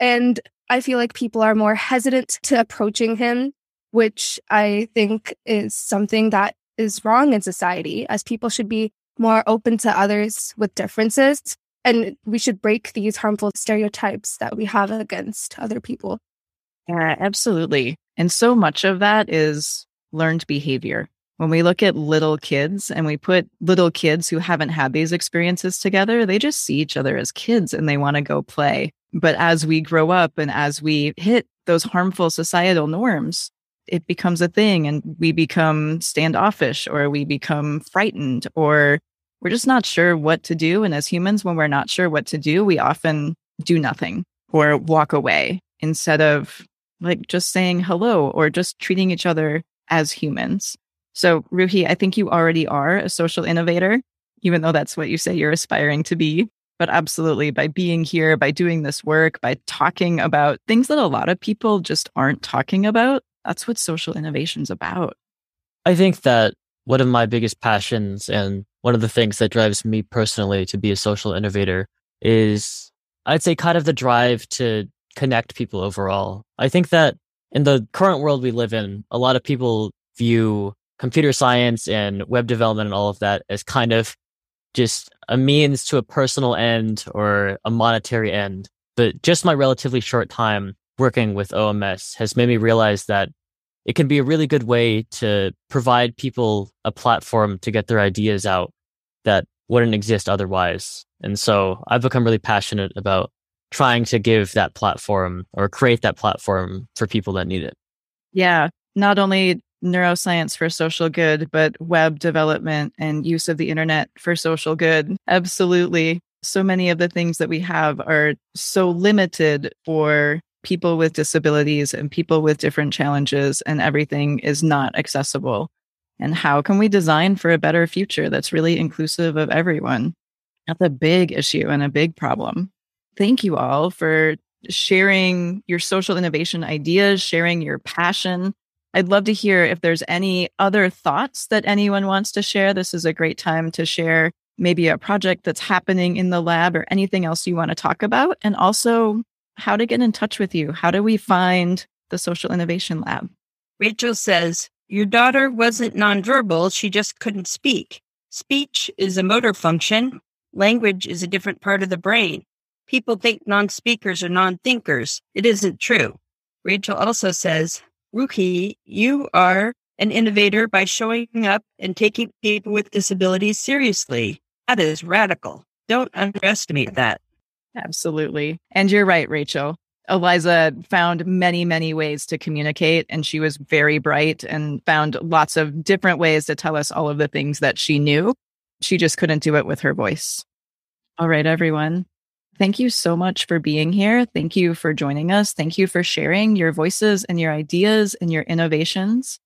And I feel like people are more hesitant to approaching him, which I think is something that is wrong in society, as people should be more open to others with differences. And we should break these harmful stereotypes that we have against other people. Yeah, absolutely. And so much of that is learned behavior. When we look at little kids and we put little kids who haven't had these experiences together, they just see each other as kids and they want to go play. But as we grow up and as we hit those harmful societal norms, it becomes a thing and we become standoffish or we become frightened or we're just not sure what to do. And as humans, when we're not sure what to do, we often do nothing or walk away instead of like just saying hello or just treating each other as humans. So, Ruhi, I think you already are a social innovator, even though that's what you say you're aspiring to be. But absolutely, by being here, by doing this work, by talking about things that a lot of people just aren't talking about, that's what social innovation is about. I think that one of my biggest passions and one of the things that drives me personally to be a social innovator is, I'd say, kind of the drive to connect people overall. I think that in the current world we live in, a lot of people view computer science and web development and all of that as kind of just a means to a personal end or a monetary end. But just my relatively short time working with OMS has made me realize that it can be a really good way to provide people a platform to get their ideas out. that wouldn't exist otherwise. And so I've become really passionate about trying to give that platform or create that platform for people that need it. Yeah. Not only neuroscience for social good, but web development and use of the internet for social good. Absolutely. So many of the things that we have are so limited for people with disabilities and people with different challenges, and everything is not accessible. And how can we design for a better future that's really inclusive of everyone? That's a big issue and a big problem. Thank you all for sharing your social innovation ideas, sharing your passion. I'd love to hear if there's any other thoughts that anyone wants to share. This is a great time to share maybe a project that's happening in the lab or anything else you want to talk about. And also how to get in touch with you. How do we find the Social Innovation Lab? Rachel says, Your daughter wasn't nonverbal, she just couldn't speak. Speech is a motor function, language is a different part of the brain. People think non speakers are non thinkers. It isn't true. Rachel also says, Ruhi, you are an innovator by showing up and taking people with disabilities seriously. That is radical. Don't underestimate that. Absolutely. And you're right, Rachel. Eliza found many, many ways to communicate, and she was very bright and found lots of different ways to tell us all of the things that she knew. She just couldn't do it with her voice. All right, everyone. Thank you so much for being here. Thank you for joining us. Thank you for sharing your voices and your ideas and your innovations.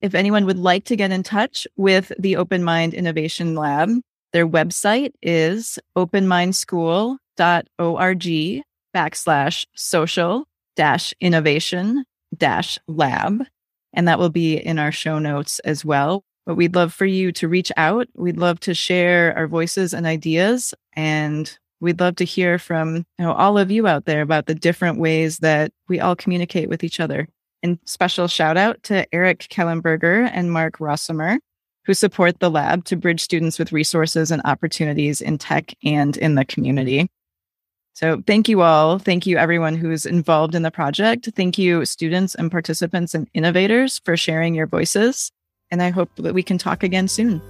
If anyone would like to get in touch with the Open Mind Innovation Lab, their website is openmindschool.org backslash social dash innovation dash lab. And that will be in our show notes as well. But we'd love for you to reach out. We'd love to share our voices and ideas. And we'd love to hear from you know, all of you out there about the different ways that we all communicate with each other. And special shout out to Eric Kellenberger and Mark Rossimer, who support the lab to bridge students with resources and opportunities in tech and in the community. So thank you all. Thank you everyone who's involved in the project. Thank you students and participants and innovators for sharing your voices. And I hope that we can talk again soon.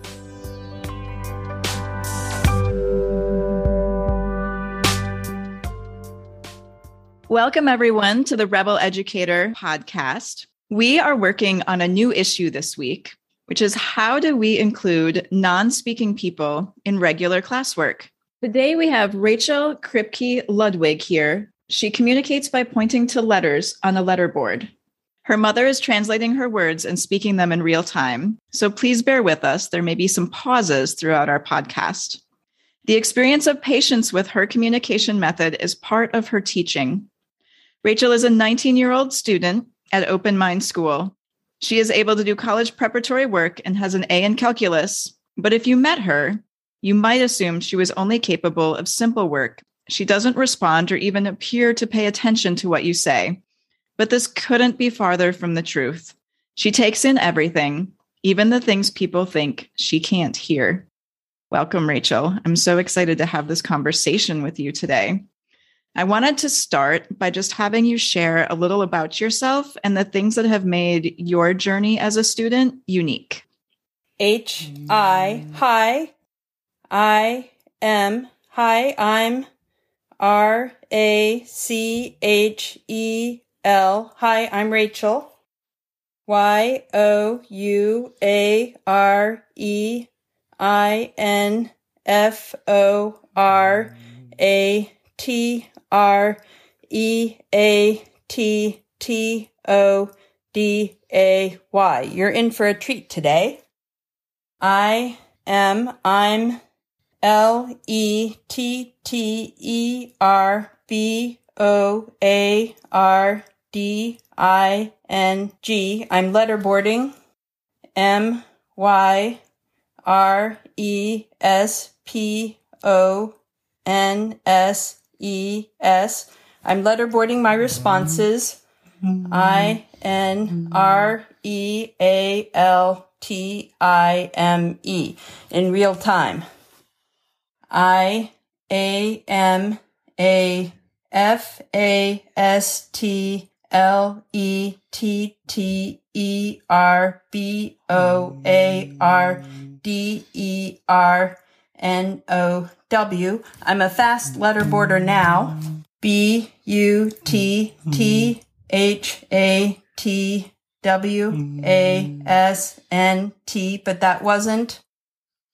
Welcome everyone to the Rebel Educator podcast. We are working on a new issue this week, which is how do we include non-speaking people in regular classwork? Today we have Rachel Kripke Ludwig here. She communicates by pointing to letters on a letterboard. Her mother is translating her words and speaking them in real time. So please bear with us. There may be some pauses throughout our podcast. The experience of patience with her communication method is part of her teaching. Rachel is a 19 year old student at Open Mind School. She is able to do college preparatory work and has an A in calculus. But if you met her, you might assume she was only capable of simple work. She doesn't respond or even appear to pay attention to what you say. But this couldn't be farther from the truth. She takes in everything, even the things people think she can't hear. Welcome, Rachel. I'm so excited to have this conversation with you today. I wanted to start by just having you share a little about yourself and the things that have made your journey as a student unique. H I, hi, I am, hi, I'm R A C H E L. Hi, I'm Rachel. Y O U A R E I N F O R A T R E A T T O D A Y. You're in for a treat today. I am, I'm L E T T E R B O A R D I N G. I'm letterboarding. M Y R E S P O N S E S. I'm letterboarding my responses. I N R E A L T I M E in real time. I A M A F A S T L E T T E R B O A R D E R N O W. I'm a fast letter letterboarder now. B U T T H A T W A S N T, but that wasn't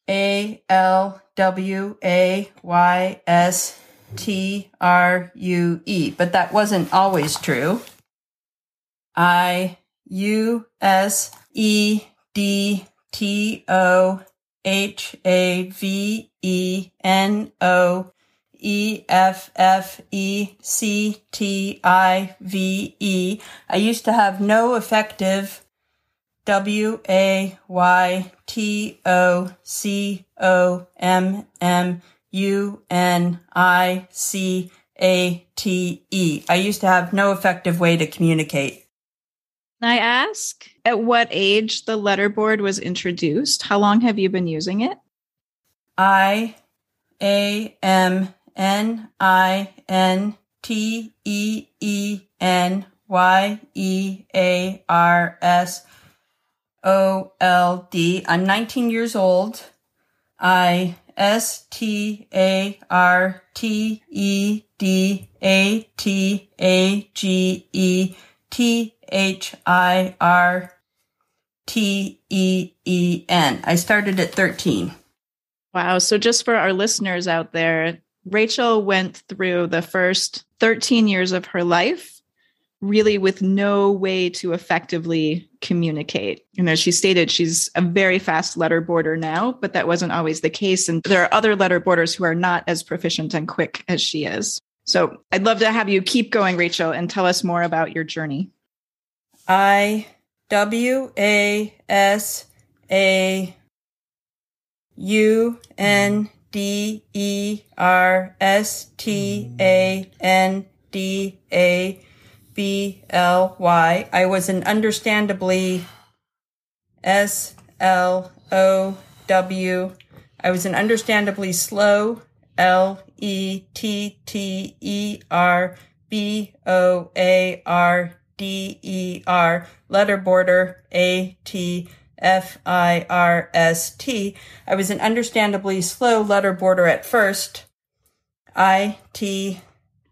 A L W A Y S T R U E, but that wasn't always true. I U S E D T O H A V E N O E F F E C T I V E. I used to have no effective W A Y T O C O M M U N I C A T E. I used to have no effective way to communicate. I ask at what age the letterboard was introduced? How long have you been using it? I A M N I N T E E N Y E A R S O L D. I'm 19 years old. I S T A R T E D A T A G E T H I R T E E N. I started at 13. Wow. So, just for our listeners out there, Rachel went through the first 13 years of her life really with no way to effectively communicate. You know, she stated she's a very fast letter boarder now, but that wasn't always the case. And there are other letter boarders who are not as proficient and quick as she is. So I'd love to have you keep going, Rachel, and tell us more about your journey. I W A S A U N D E R S T A N D A B L Y. I was an understandably S L O W. I was an understandably slow L E T T E R B O A R D E R letterboarder A T F I R S T. I was an understandably slow letterboarder at first. I T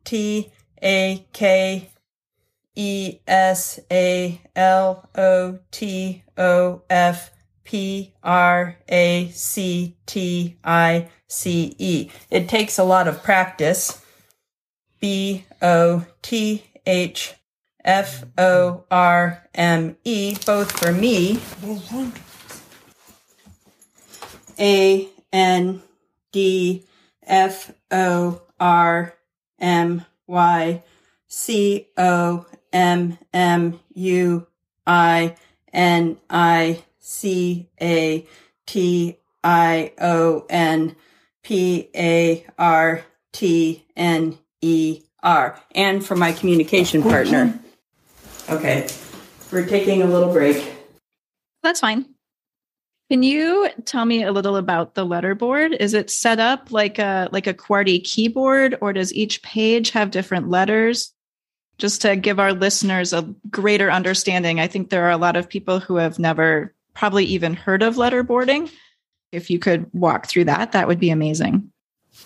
T A K E S A L O T O F P R A C T I C E. It takes a lot of practice. B O T H F O R M E, both for me. A N D F O R M Y C O M M U I N I C A T I O N P A R T N E R, and for my communication partner. Okay, we're taking a little break. That's fine. Can you tell me a little about the letterboard? Is it set up like a like a QWERTY keyboard, or does each page have different letters? Just to give our listeners a greater understanding, I think there are a lot of people who have never probably even heard of letterboarding. If you could walk through that, that would be amazing.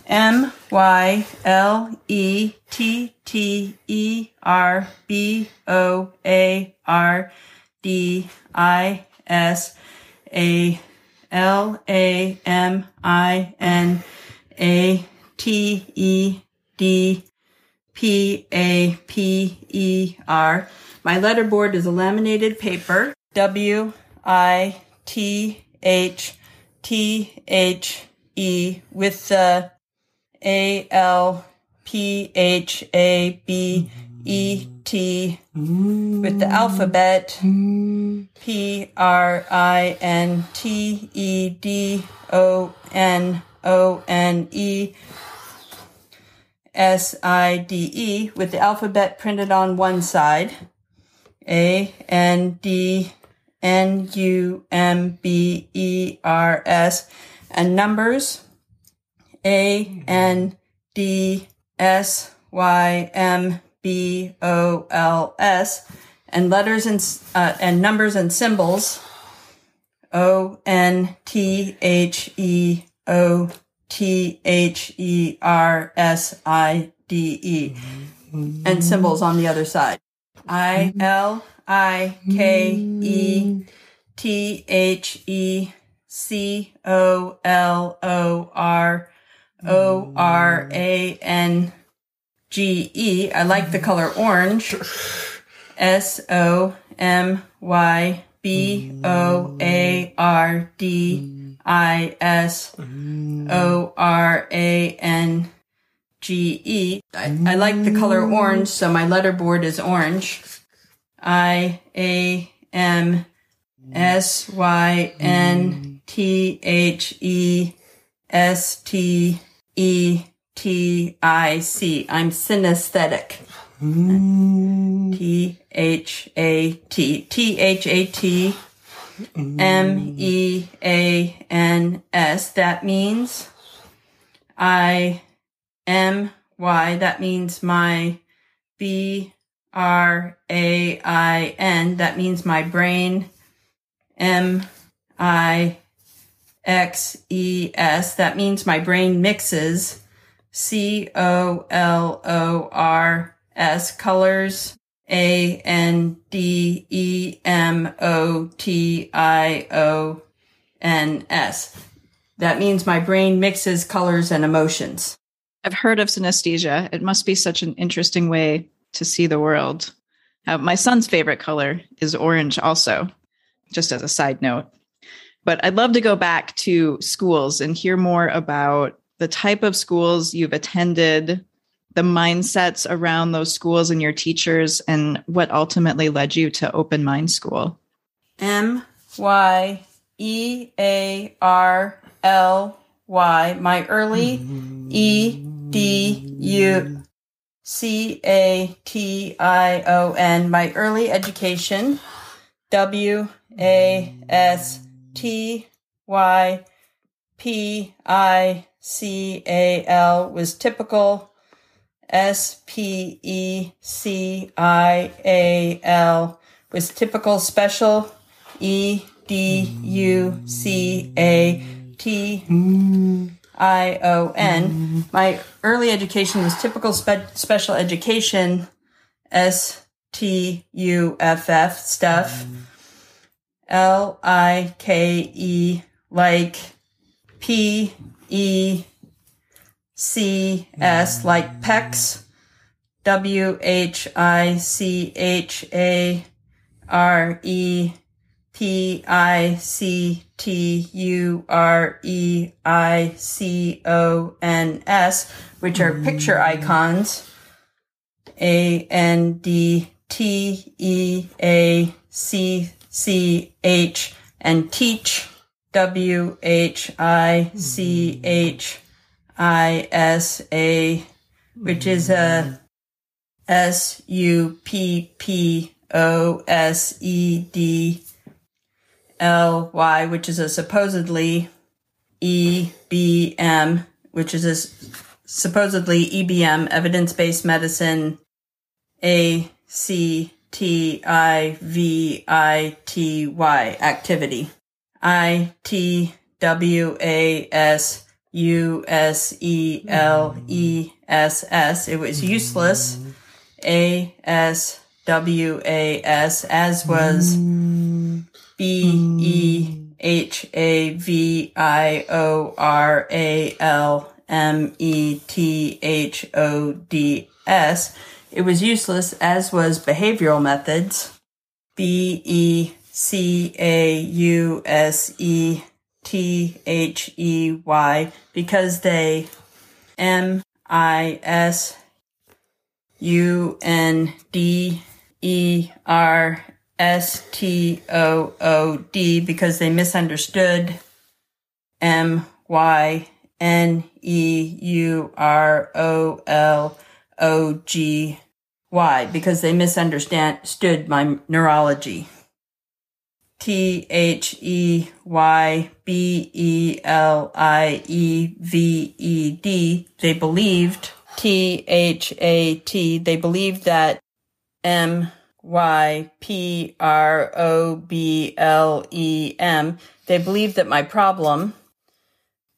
M Y L E T T E R B O A R D I S A L A M I N A T E D P A P E R. My letterboard is a laminated paper. W I T H T H E with the A L P H A B E T with the alphabet P R I N T E D O N O N E S I D E with the alphabet printed on one side. A N D N U M B E R S and numbers A N D S Y M B O L S and letters and uh, and numbers and symbols O N T H E O T H E R S I D E. And symbols on the other side. I L I K E T H E C O L O R O R A N G E. I like the color orange. S O M Y B O A R D I S O R A N G E. I, I like the color orange, so my letterboard is orange. I A M S Y N T H E S T E T I C. I'm synesthetic. T H A T. T H A T M E A N S. That means I M Y. That means my B R A I N. That means my brain. M I X E S. That means my brain mixes. C O L O R S. Colors. A N D E M O T I O N S. That means my brain mixes colors and emotions. I've heard of synesthesia. It must be such an interesting way to see the world. Uh, my son's favorite color is orange, also, just as a side note. But I'd love to go back to schools and hear more about the type of schools you've attended, the mindsets around those schools and your teachers, and what ultimately led you to Open Mind School. M Y E A R L Y. My early E D U C A T I O N. My early education W A S T Y P I C A L was typical. S P E C I A L was typical special. E D U C A T mm. I O N. My early education was typical spe- special education. S T U F F stuff. L I K E like P E C S like PECS. W H I C H A R E P I C T U R E I C O N S, which are picture mm. icons. A N D T E A C C H and TEACCH. W H I C H I S A, which is a mm. S U P P O S E D L Y, which is a supposedly E B M, which is a supposedly EBM, evidence based medicine, A C T I V I T Y activity. I T W A S U S E L E S S. It was mm-hmm. useless. A S W A S, as was mm-hmm. B E H A V I O R A L M E T H O D S. It was useless, as was behavioral methods. B E C A U S E T H E Y because they M I S U N D E R S T O O D because they misunderstood M Y N E U R O L O G Y because they misunderstood my neurology. T H E Y B E L I E V E D. They believed T H A T. They believed that M Y P R O B L E M. They believed that my problem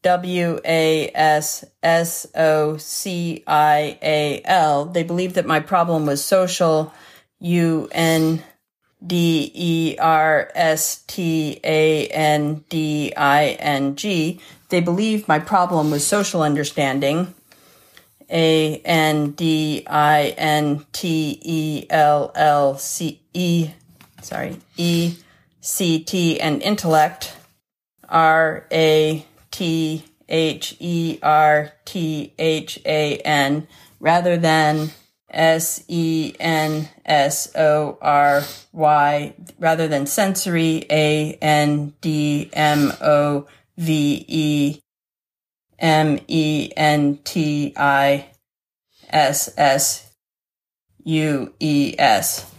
W A S S O C I A L. They believed that my problem was social, U N D E R S T A N D I N G. They believed my problem was social understanding, A N D I N T E L L C E, sorry, E C T, and intellect, R A T H E R T H A N, rather than S E N S O R Y, rather than sensory, A N D M O V E M E N T I S S U E S.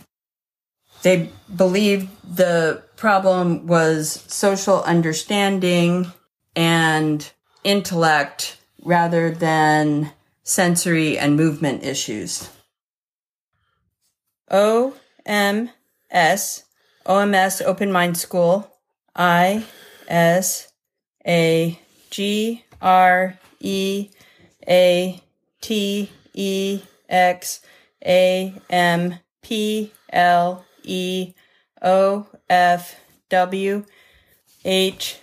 They believed the problem was social understanding and intellect rather than sensory and movement issues. O M S OMS Open Mind School I S A G R E A T E X A M P L E O F W H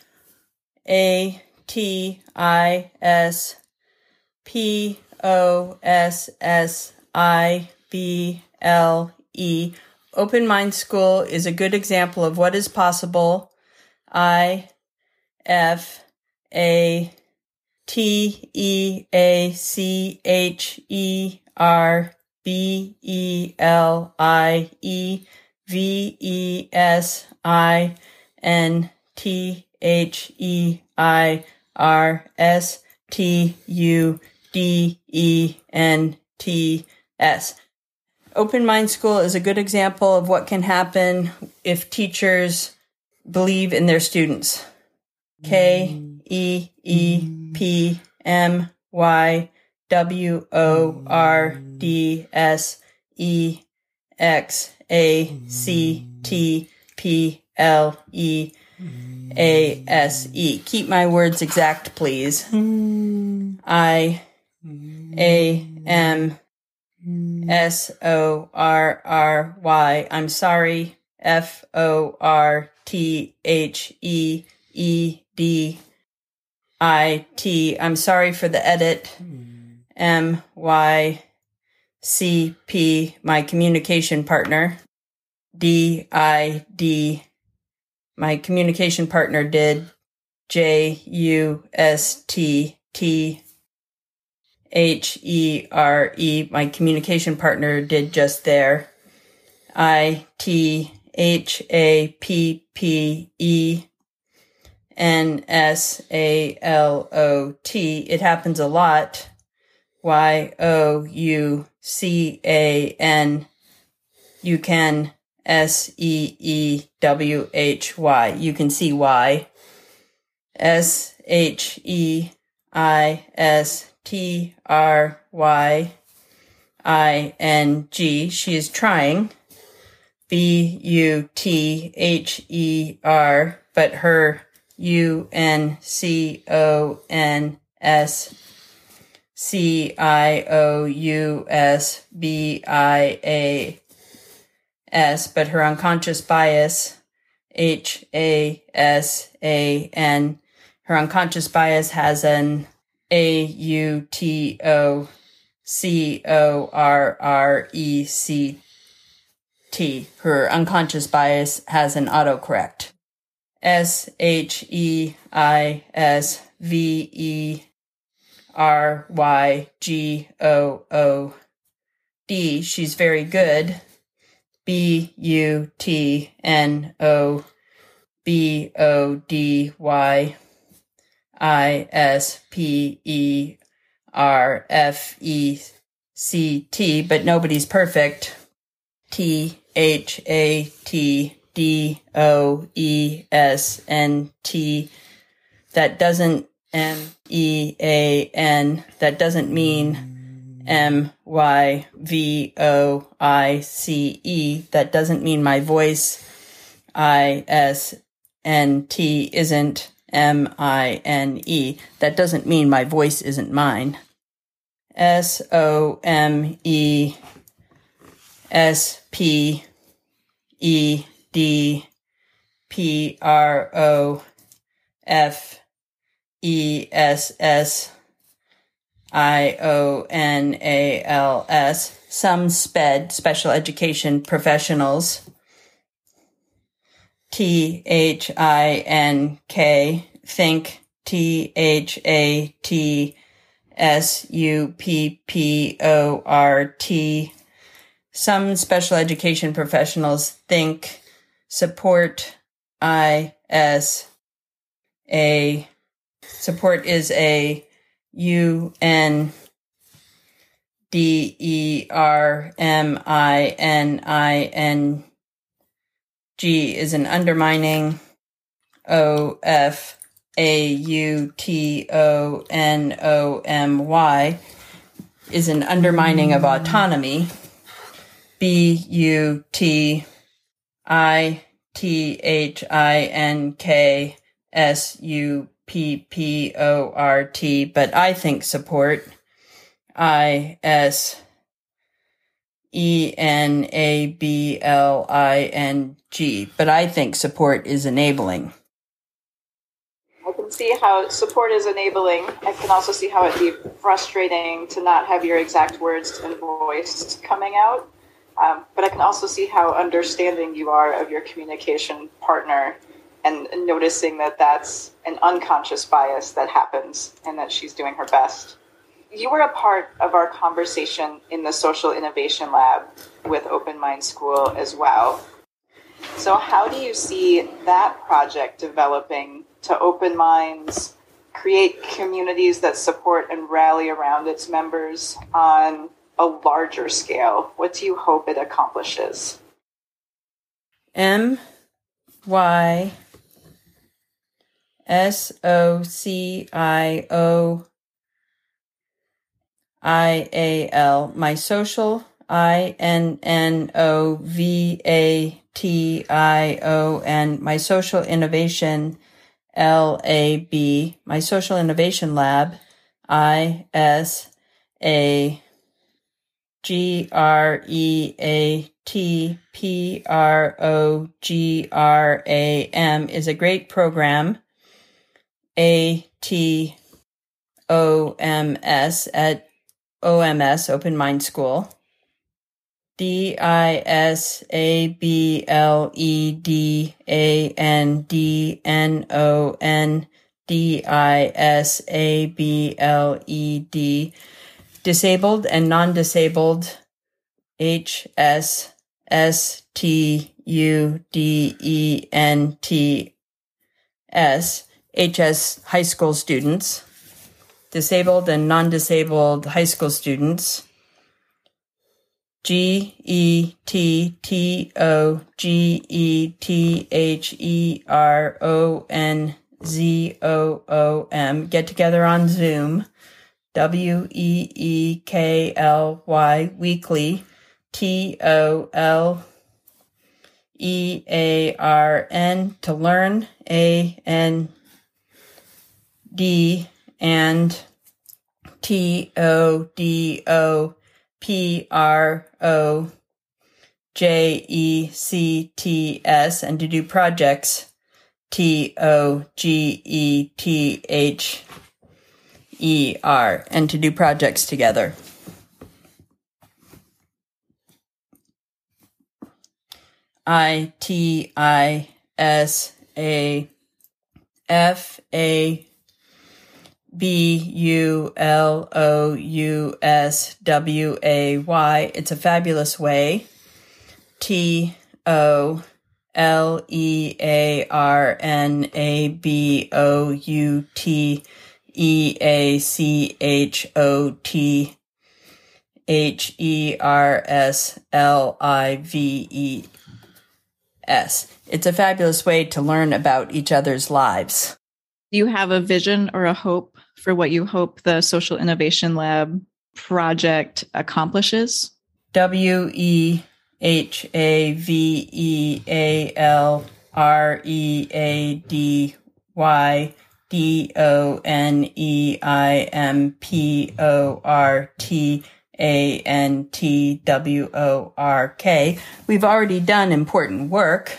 A T I S P O S S I B L E. Open Mind School is a good example of what is possible. I F A T E A C H E R B E L I E V E S I N T H E I R S T U D E N T S. Open Mind School is a good example of what can happen if teachers believe in their students. K E E P M Y W O R D S E X A C T P L E A S E. Keep my words exact, please. I A M S O R R Y. I'm sorry. F O R T H E E D I T. I'm sorry for the edit. M Y C P, my communication partner. D I D, my communication partner did. J U S T T H E R E, my communication partner did just there. I T H A P P E N S A L O T. It happens a lot. Y O U C A N. You can S E E W H Y. You can see why. S H E I S T R Y I N G. She is trying. B U T H E R, but her U N C O N S C I O U S B I A S, but her unconscious bias H A S A N. Her unconscious bias has an A U T O C O R R E C T. Her unconscious bias has an autocorrect. S H E I S V E R Y G O O D. She's very good. B U T N O B O D Y I S P E R F E C T, but nobody's perfect. T H A T D O E S N T. That doesn't M E A N. That doesn't mean M Y V O I C E. That doesn't mean my voice I S N T isn't M I N E. That doesn't mean my voice isn't mine. S O M E S P E D P R O F E S S I O N A L S. Some SPED, special education professionals. T H I N K, think T H A T S U P P O R T. Some special education professionals think support I S A support is a U N D E R M I N I N G is an undermining O F A U T O N O M Y is an undermining of autonomy. B U T I T H I N K S U P P O R T, but I think support. I S E N A B L I N G, but I think support is enabling. I can see how support is enabling. I can also see how it'd be frustrating to not have your exact words and voice coming out. Um, but I can also see how understanding you are of your communication partner and noticing that that's an unconscious bias that happens and that she's doing her best you were a part of our conversation in the social innovation lab with Open Mind School as well. So, how do you see that project developing to open minds, create communities that support and rally around its members on a larger scale? What do you hope it accomplishes? M Y S O C I O I A L. My social, I N N O V A T I O N. My social innovation, L A B. My social innovation lab, I S A G R E A T P R O G R A M is a great program. A T O M S at OMS, Open Mind School. D I S A B L E D A N D N O N D I S A B L E D. Disabled and non disabled H S S T U D E N T S. HS high school students disabled and non disabled high school students. G E T T O G E T H E R O N Z O O M get together on Zoom. W E E K L Y weekly. T O L E A R N to learn. A N D and T O D O P R O J E C T S and to do projects T O G E T H E R and to do projects together. I T I S A F A B U L O U S W A Y. It's a fabulous way. T O L E A R N A B O U T E A C H O T H E R S L I V E S. It's a fabulous way to learn about each other's lives. Do you have a vision or a hope for what you hope the Social Innovation Lab project accomplishes? W E H A V E A L R E A D Y D O N E I M P O R T A N T W O R K. We've already done important work.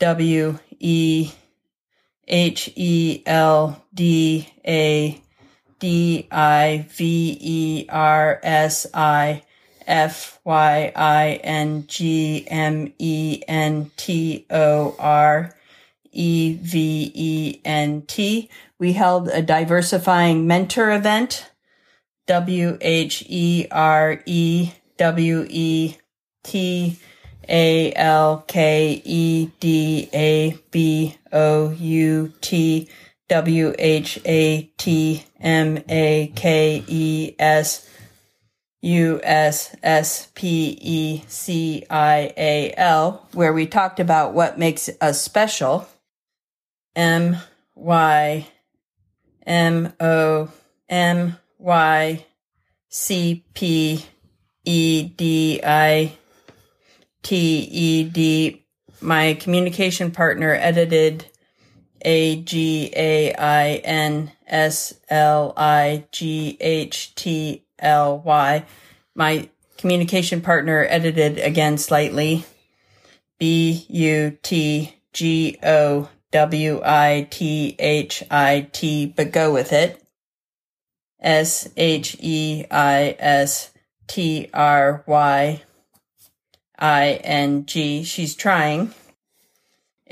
W E H E L D A D I V E R S I F Y I N G M E N T O R E V E N T. We held a diversifying mentor event. W H E R E W E T A L K E D A B O U T W H A T M A K E S U S S P E C I A L, where we talked about what makes us special. M Y M O M Y C P E D I T E D. My communication partner edited A G A I N S L I G H T L Y. My communication partner edited again slightly. B U T G O W I T H I T, but go with it. S H E I S T R Y I N G. She's trying.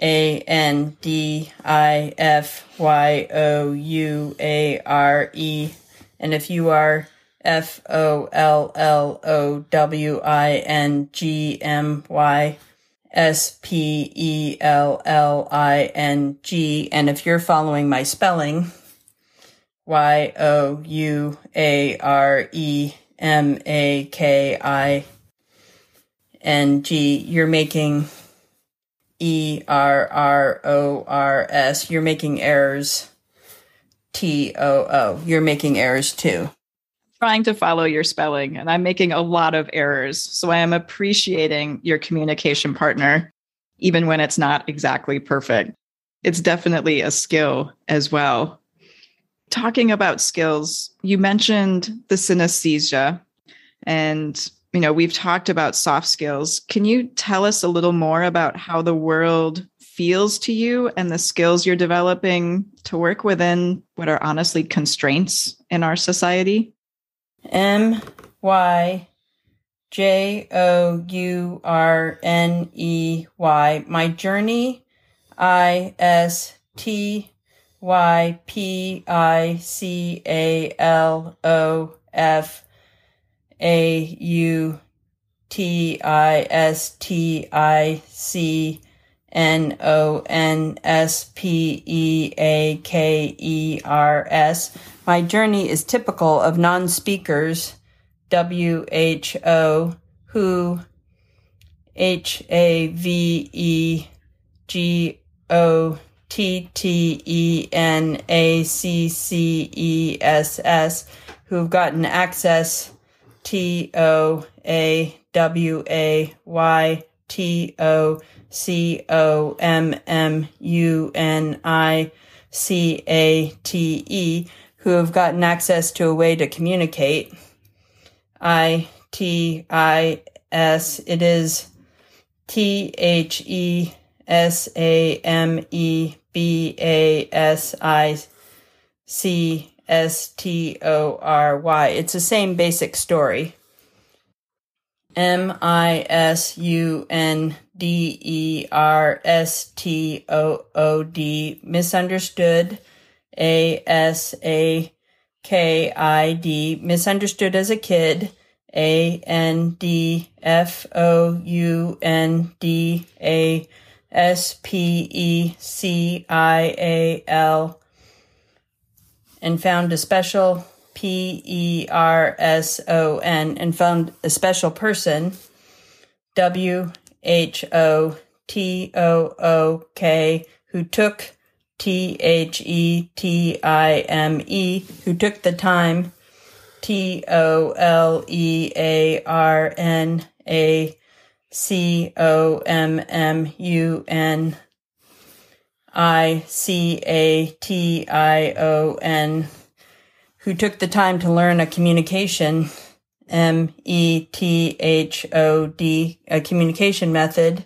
A N D I F Y O U A R E. And if you are F O L L O W I N G M Y S P E L L I N G. And if you're following my spelling, Y O U A R E M A K I N G, you're making E R R O R S. You're making errors. T O O. You're making errors too. Trying to follow your spelling, and I'm making a lot of errors. So I am appreciating your communication partner, even when it's not exactly perfect. It's definitely a skill as well. Talking about skills, you mentioned the synesthesia, and you know we've talked about soft skills. Can you tell us a little more about how the world feels to you and the skills you're developing to work within what are honestly constraints in our society? M Y J O U R N E Y. My journey. I S T Y P I C A L O F A U T I S T I C N O N S P E A K E R S. My journey is typical of non speakers, W H O, who H A V E G O T T E N A C C E S S, who've gotten access T O A W A Y T O C O M M U N I C A T E, who have gotten access to a way to communicate. I T I S, it is T H E S A M E B A S I C S T O R Y. It's the same basic story. M I S U N D E R S T O O D. Misunderstood. A S A K I D. Misunderstood as a kid. A N D F O U N D A S P E C I A L and found a special P E R S O N and found a special person W H O T O O K who took T H E T I M E who took the time T O L E A R N A C O M M U N I C A T I O N, who took the time to learn a communication, M E T H O D, a communication method,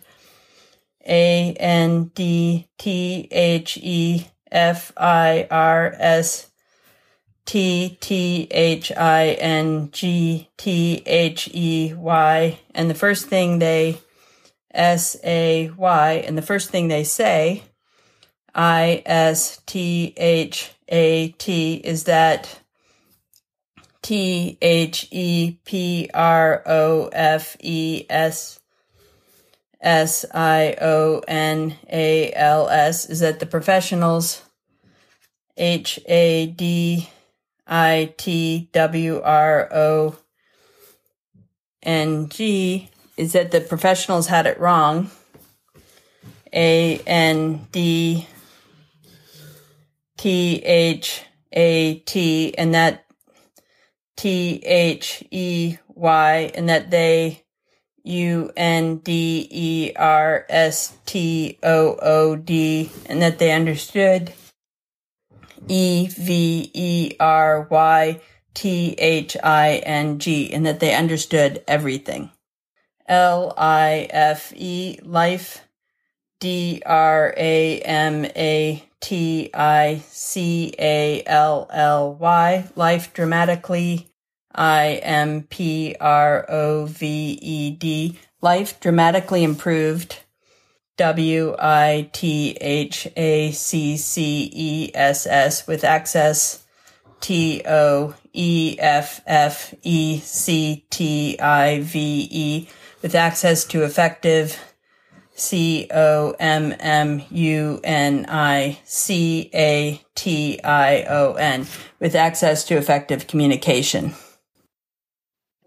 A N D T H E F I R S T T H I N G T H E Y. And the first thing they S A Y, and the first thing they say, I S T H A T, is that T H E P R O F E S S I O N A L S, is that the professionals? H A D I T W R O N G. Is that the professionals had it wrong. A N D T H A T and that T H E Y and that they U N D E R S T O O D and that they understood E V E R Y T H I N G and that they understood everything. L I F E, life, D R A M A T I C A L L Y, life dramatically, I M P R O V E D, life dramatically improved, W I T H A C C E S S, with access, T O E F F E C T I V E, with access to effective. C O M M U N I C A T I O N with access to effective communication.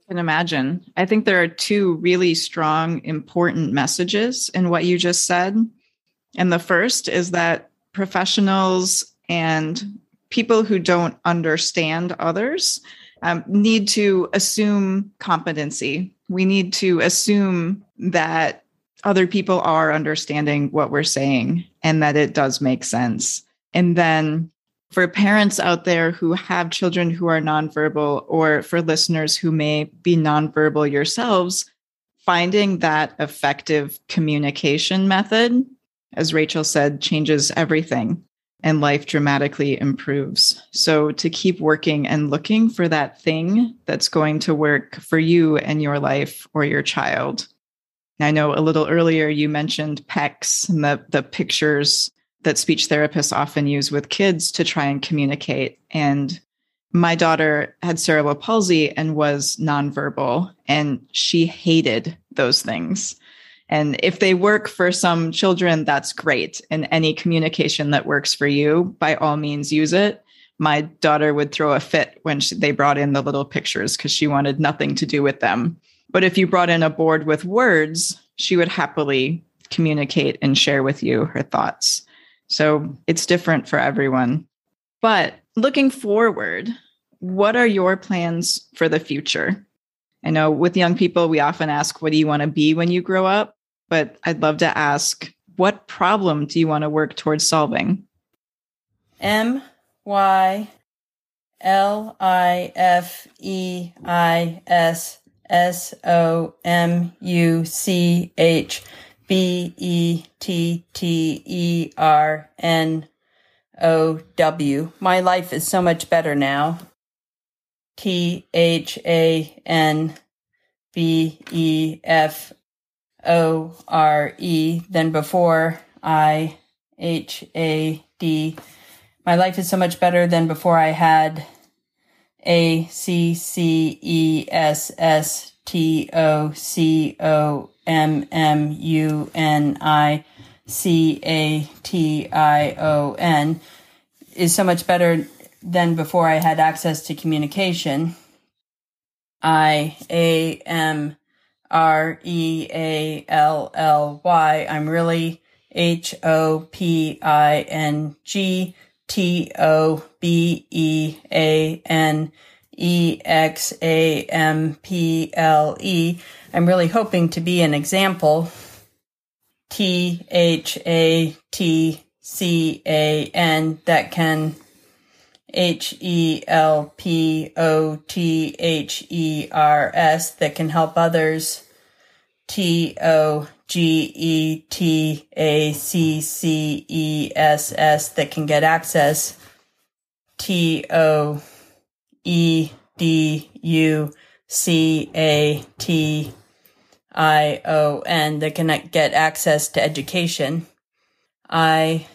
Can imagine. I think there are two really strong, important messages in what you just said. And the first is that professionals and people who don't understand others um, need to assume competency. We need to assume that other people are understanding what we're saying and that it does make sense. And then for parents out there who have children who are nonverbal, or for listeners who may be nonverbal yourselves, finding that effective communication method, as Rachel said, changes everything and life dramatically improves. So to keep working and looking for that thing that's going to work for you and your life or your child. I know a little earlier you mentioned PECS and the, the pictures that speech therapists often use with kids to try and communicate. And my daughter had cerebral palsy and was nonverbal, and she hated those things. And if they work for some children, that's great. And any communication that works for you, by all means, use it. My daughter would throw a fit when she, they brought in the little pictures because she wanted nothing to do with them. But if you brought in a board with words, she would happily communicate and share with you her thoughts. So it's different for everyone. But looking forward, what are your plans for the future? I know with young people, we often ask, What do you want to be when you grow up? But I'd love to ask, What problem do you want to work towards solving? M Y L I F E I S S O M U C H B E T T E R N O W. My life is so much better now. T H A N B E F O R E than before I H A D. My life is so much better than before I had A C C E S S T O C O M M U N I C A T I O N is so much better than before I had access to communication. I A M R E A L L Y. I'm really H O P I N G T O B E A N E X A M P L E. I'm really hoping to be an example. T H A T C A N that can H E L P O T H E R S that can help others. T O G E T A C C E S S that can get access. T O E D U C A T I O N that can get access to education. I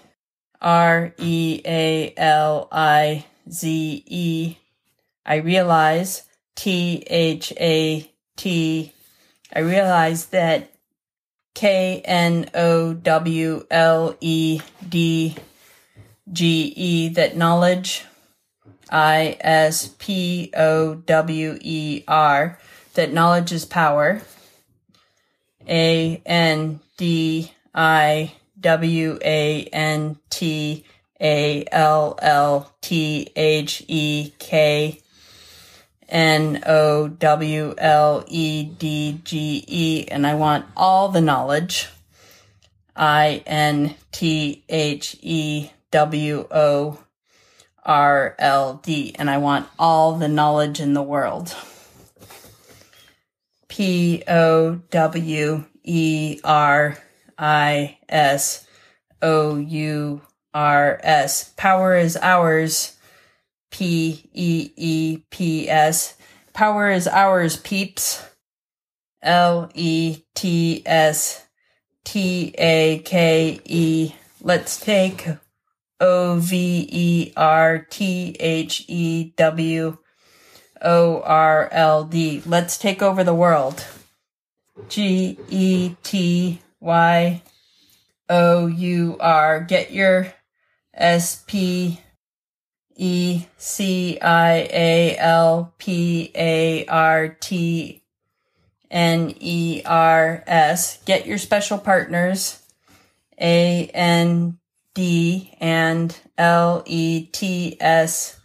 R E A L I Z E. I realize T H A T. I realize that K N O W L E D G E that knowledge I S P O W E R that knowledge is power. A N D I W A N T A L L T H E K N O W L E D G E, and I want all the knowledge. I N T H E W O R L D, and I want all the knowledge in the world. P O W E R I S O U R S. Power is ours. P E E P S. Power is ours, peeps. L E T S T A K E. Let's take O V E R T H E W O R L D. Let's take over the world. G E T Y O U R. Get your S P E C I A L P A R T N E R S. Get your special partners. A N D and L E T S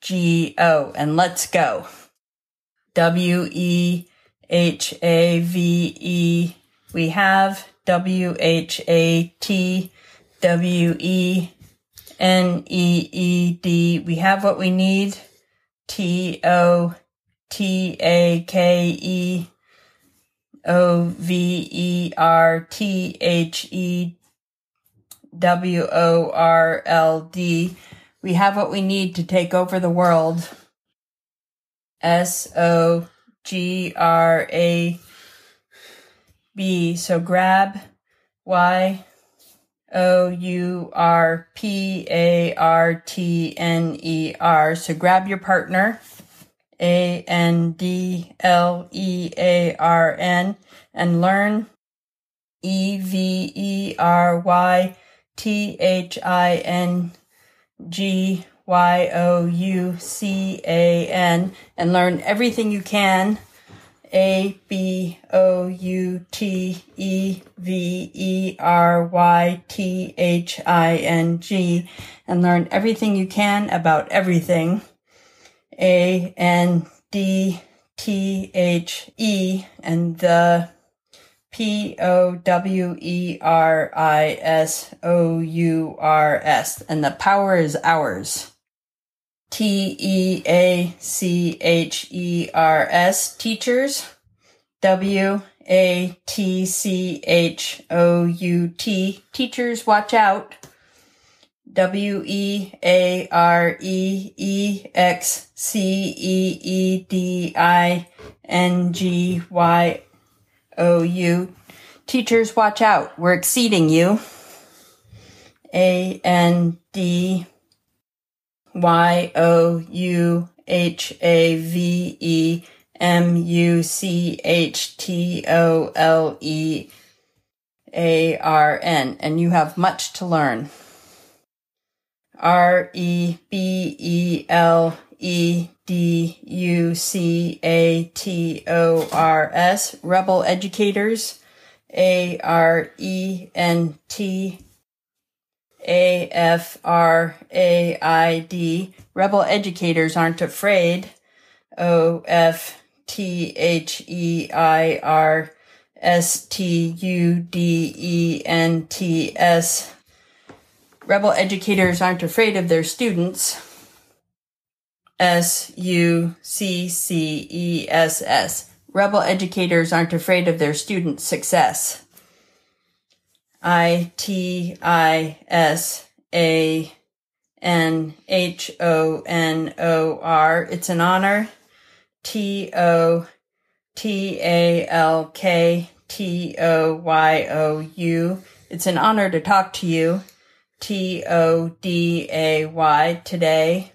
G O. And let's go. W E H A V E. We have W H A T W E N E E D. We have what we need. T O T A K E O V E R T H E W O R L D. We have what we need to take over the world. S O G R A B. So grab Y O U R P A R T N E R. So grab your partner. A N D L E A R N and learn E V E R Y T H I N G Y O U C A N and learn everything you can. A B O U T E V E R Y T H I N G and learn everything you can about everything. A N D T H E and the P O W E R I S O U R S and the power is ours. T E A C H E R S teachers. W A T C H O U T teachers watch out. W E A R E E X C E E D I N G Y Oh, o U. Teachers, watch out. We're exceeding you. A N D Y O U H A V E M U C H T O L E A R N. And you have much to learn. R E B E L E D U C A T O R S, Rebel Educators, A R E N T A F R A I D, Rebel Educators Aren't Afraid, O F T H E I R S T U D E N T S Rebel educators aren't afraid of their students. S U C C E S S. Rebel educators aren't afraid of their students' success. I T I S A N H O N O R. It's an honor. T O T A L K T O Y O U. It's an honor to talk to you. T O D A Y today.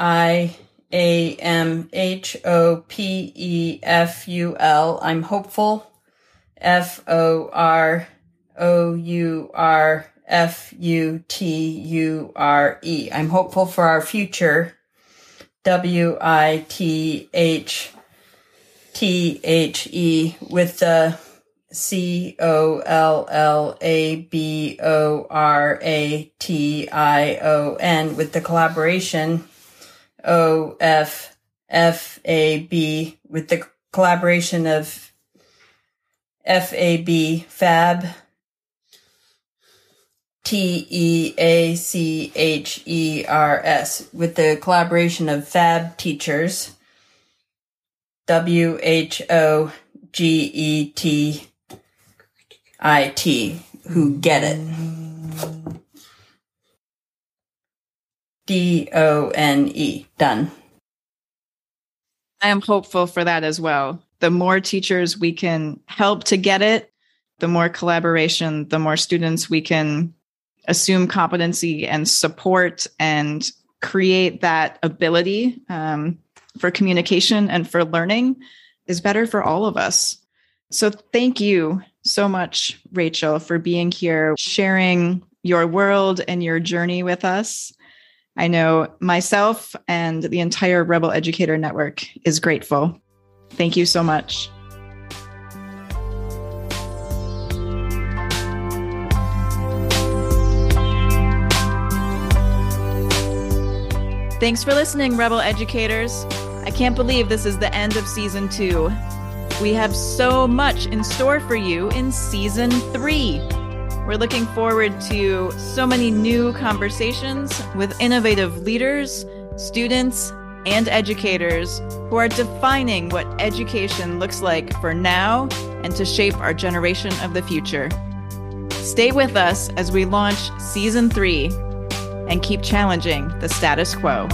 I A M H O P E F U L. I'm hopeful. F O R O U R F U T U R E. I'm hopeful for our future. W I T H T H E with the C O L L A B O R A T I O N with the collaboration O F F A B with the collaboration of F A B Fab T E A C H E R S with the collaboration of Fab Teachers W H O G E T I T who get it. D O N E. Done. I am hopeful for that as well. The more teachers we can help to get it, the more collaboration, the more students we can assume competency and support and create that ability um, for communication and for learning is better for all of us. So, thank you so much, Rachel, for being here, sharing your world and your journey with us. I know myself and the entire Rebel Educator Network is grateful. Thank you so much. Thanks for listening, Rebel Educators. I can't believe this is the end of season two. We have so much in store for you in season three. We're looking forward to so many new conversations with innovative leaders, students, and educators who are defining what education looks like for now and to shape our generation of the future. Stay with us as we launch season three and keep challenging the status quo.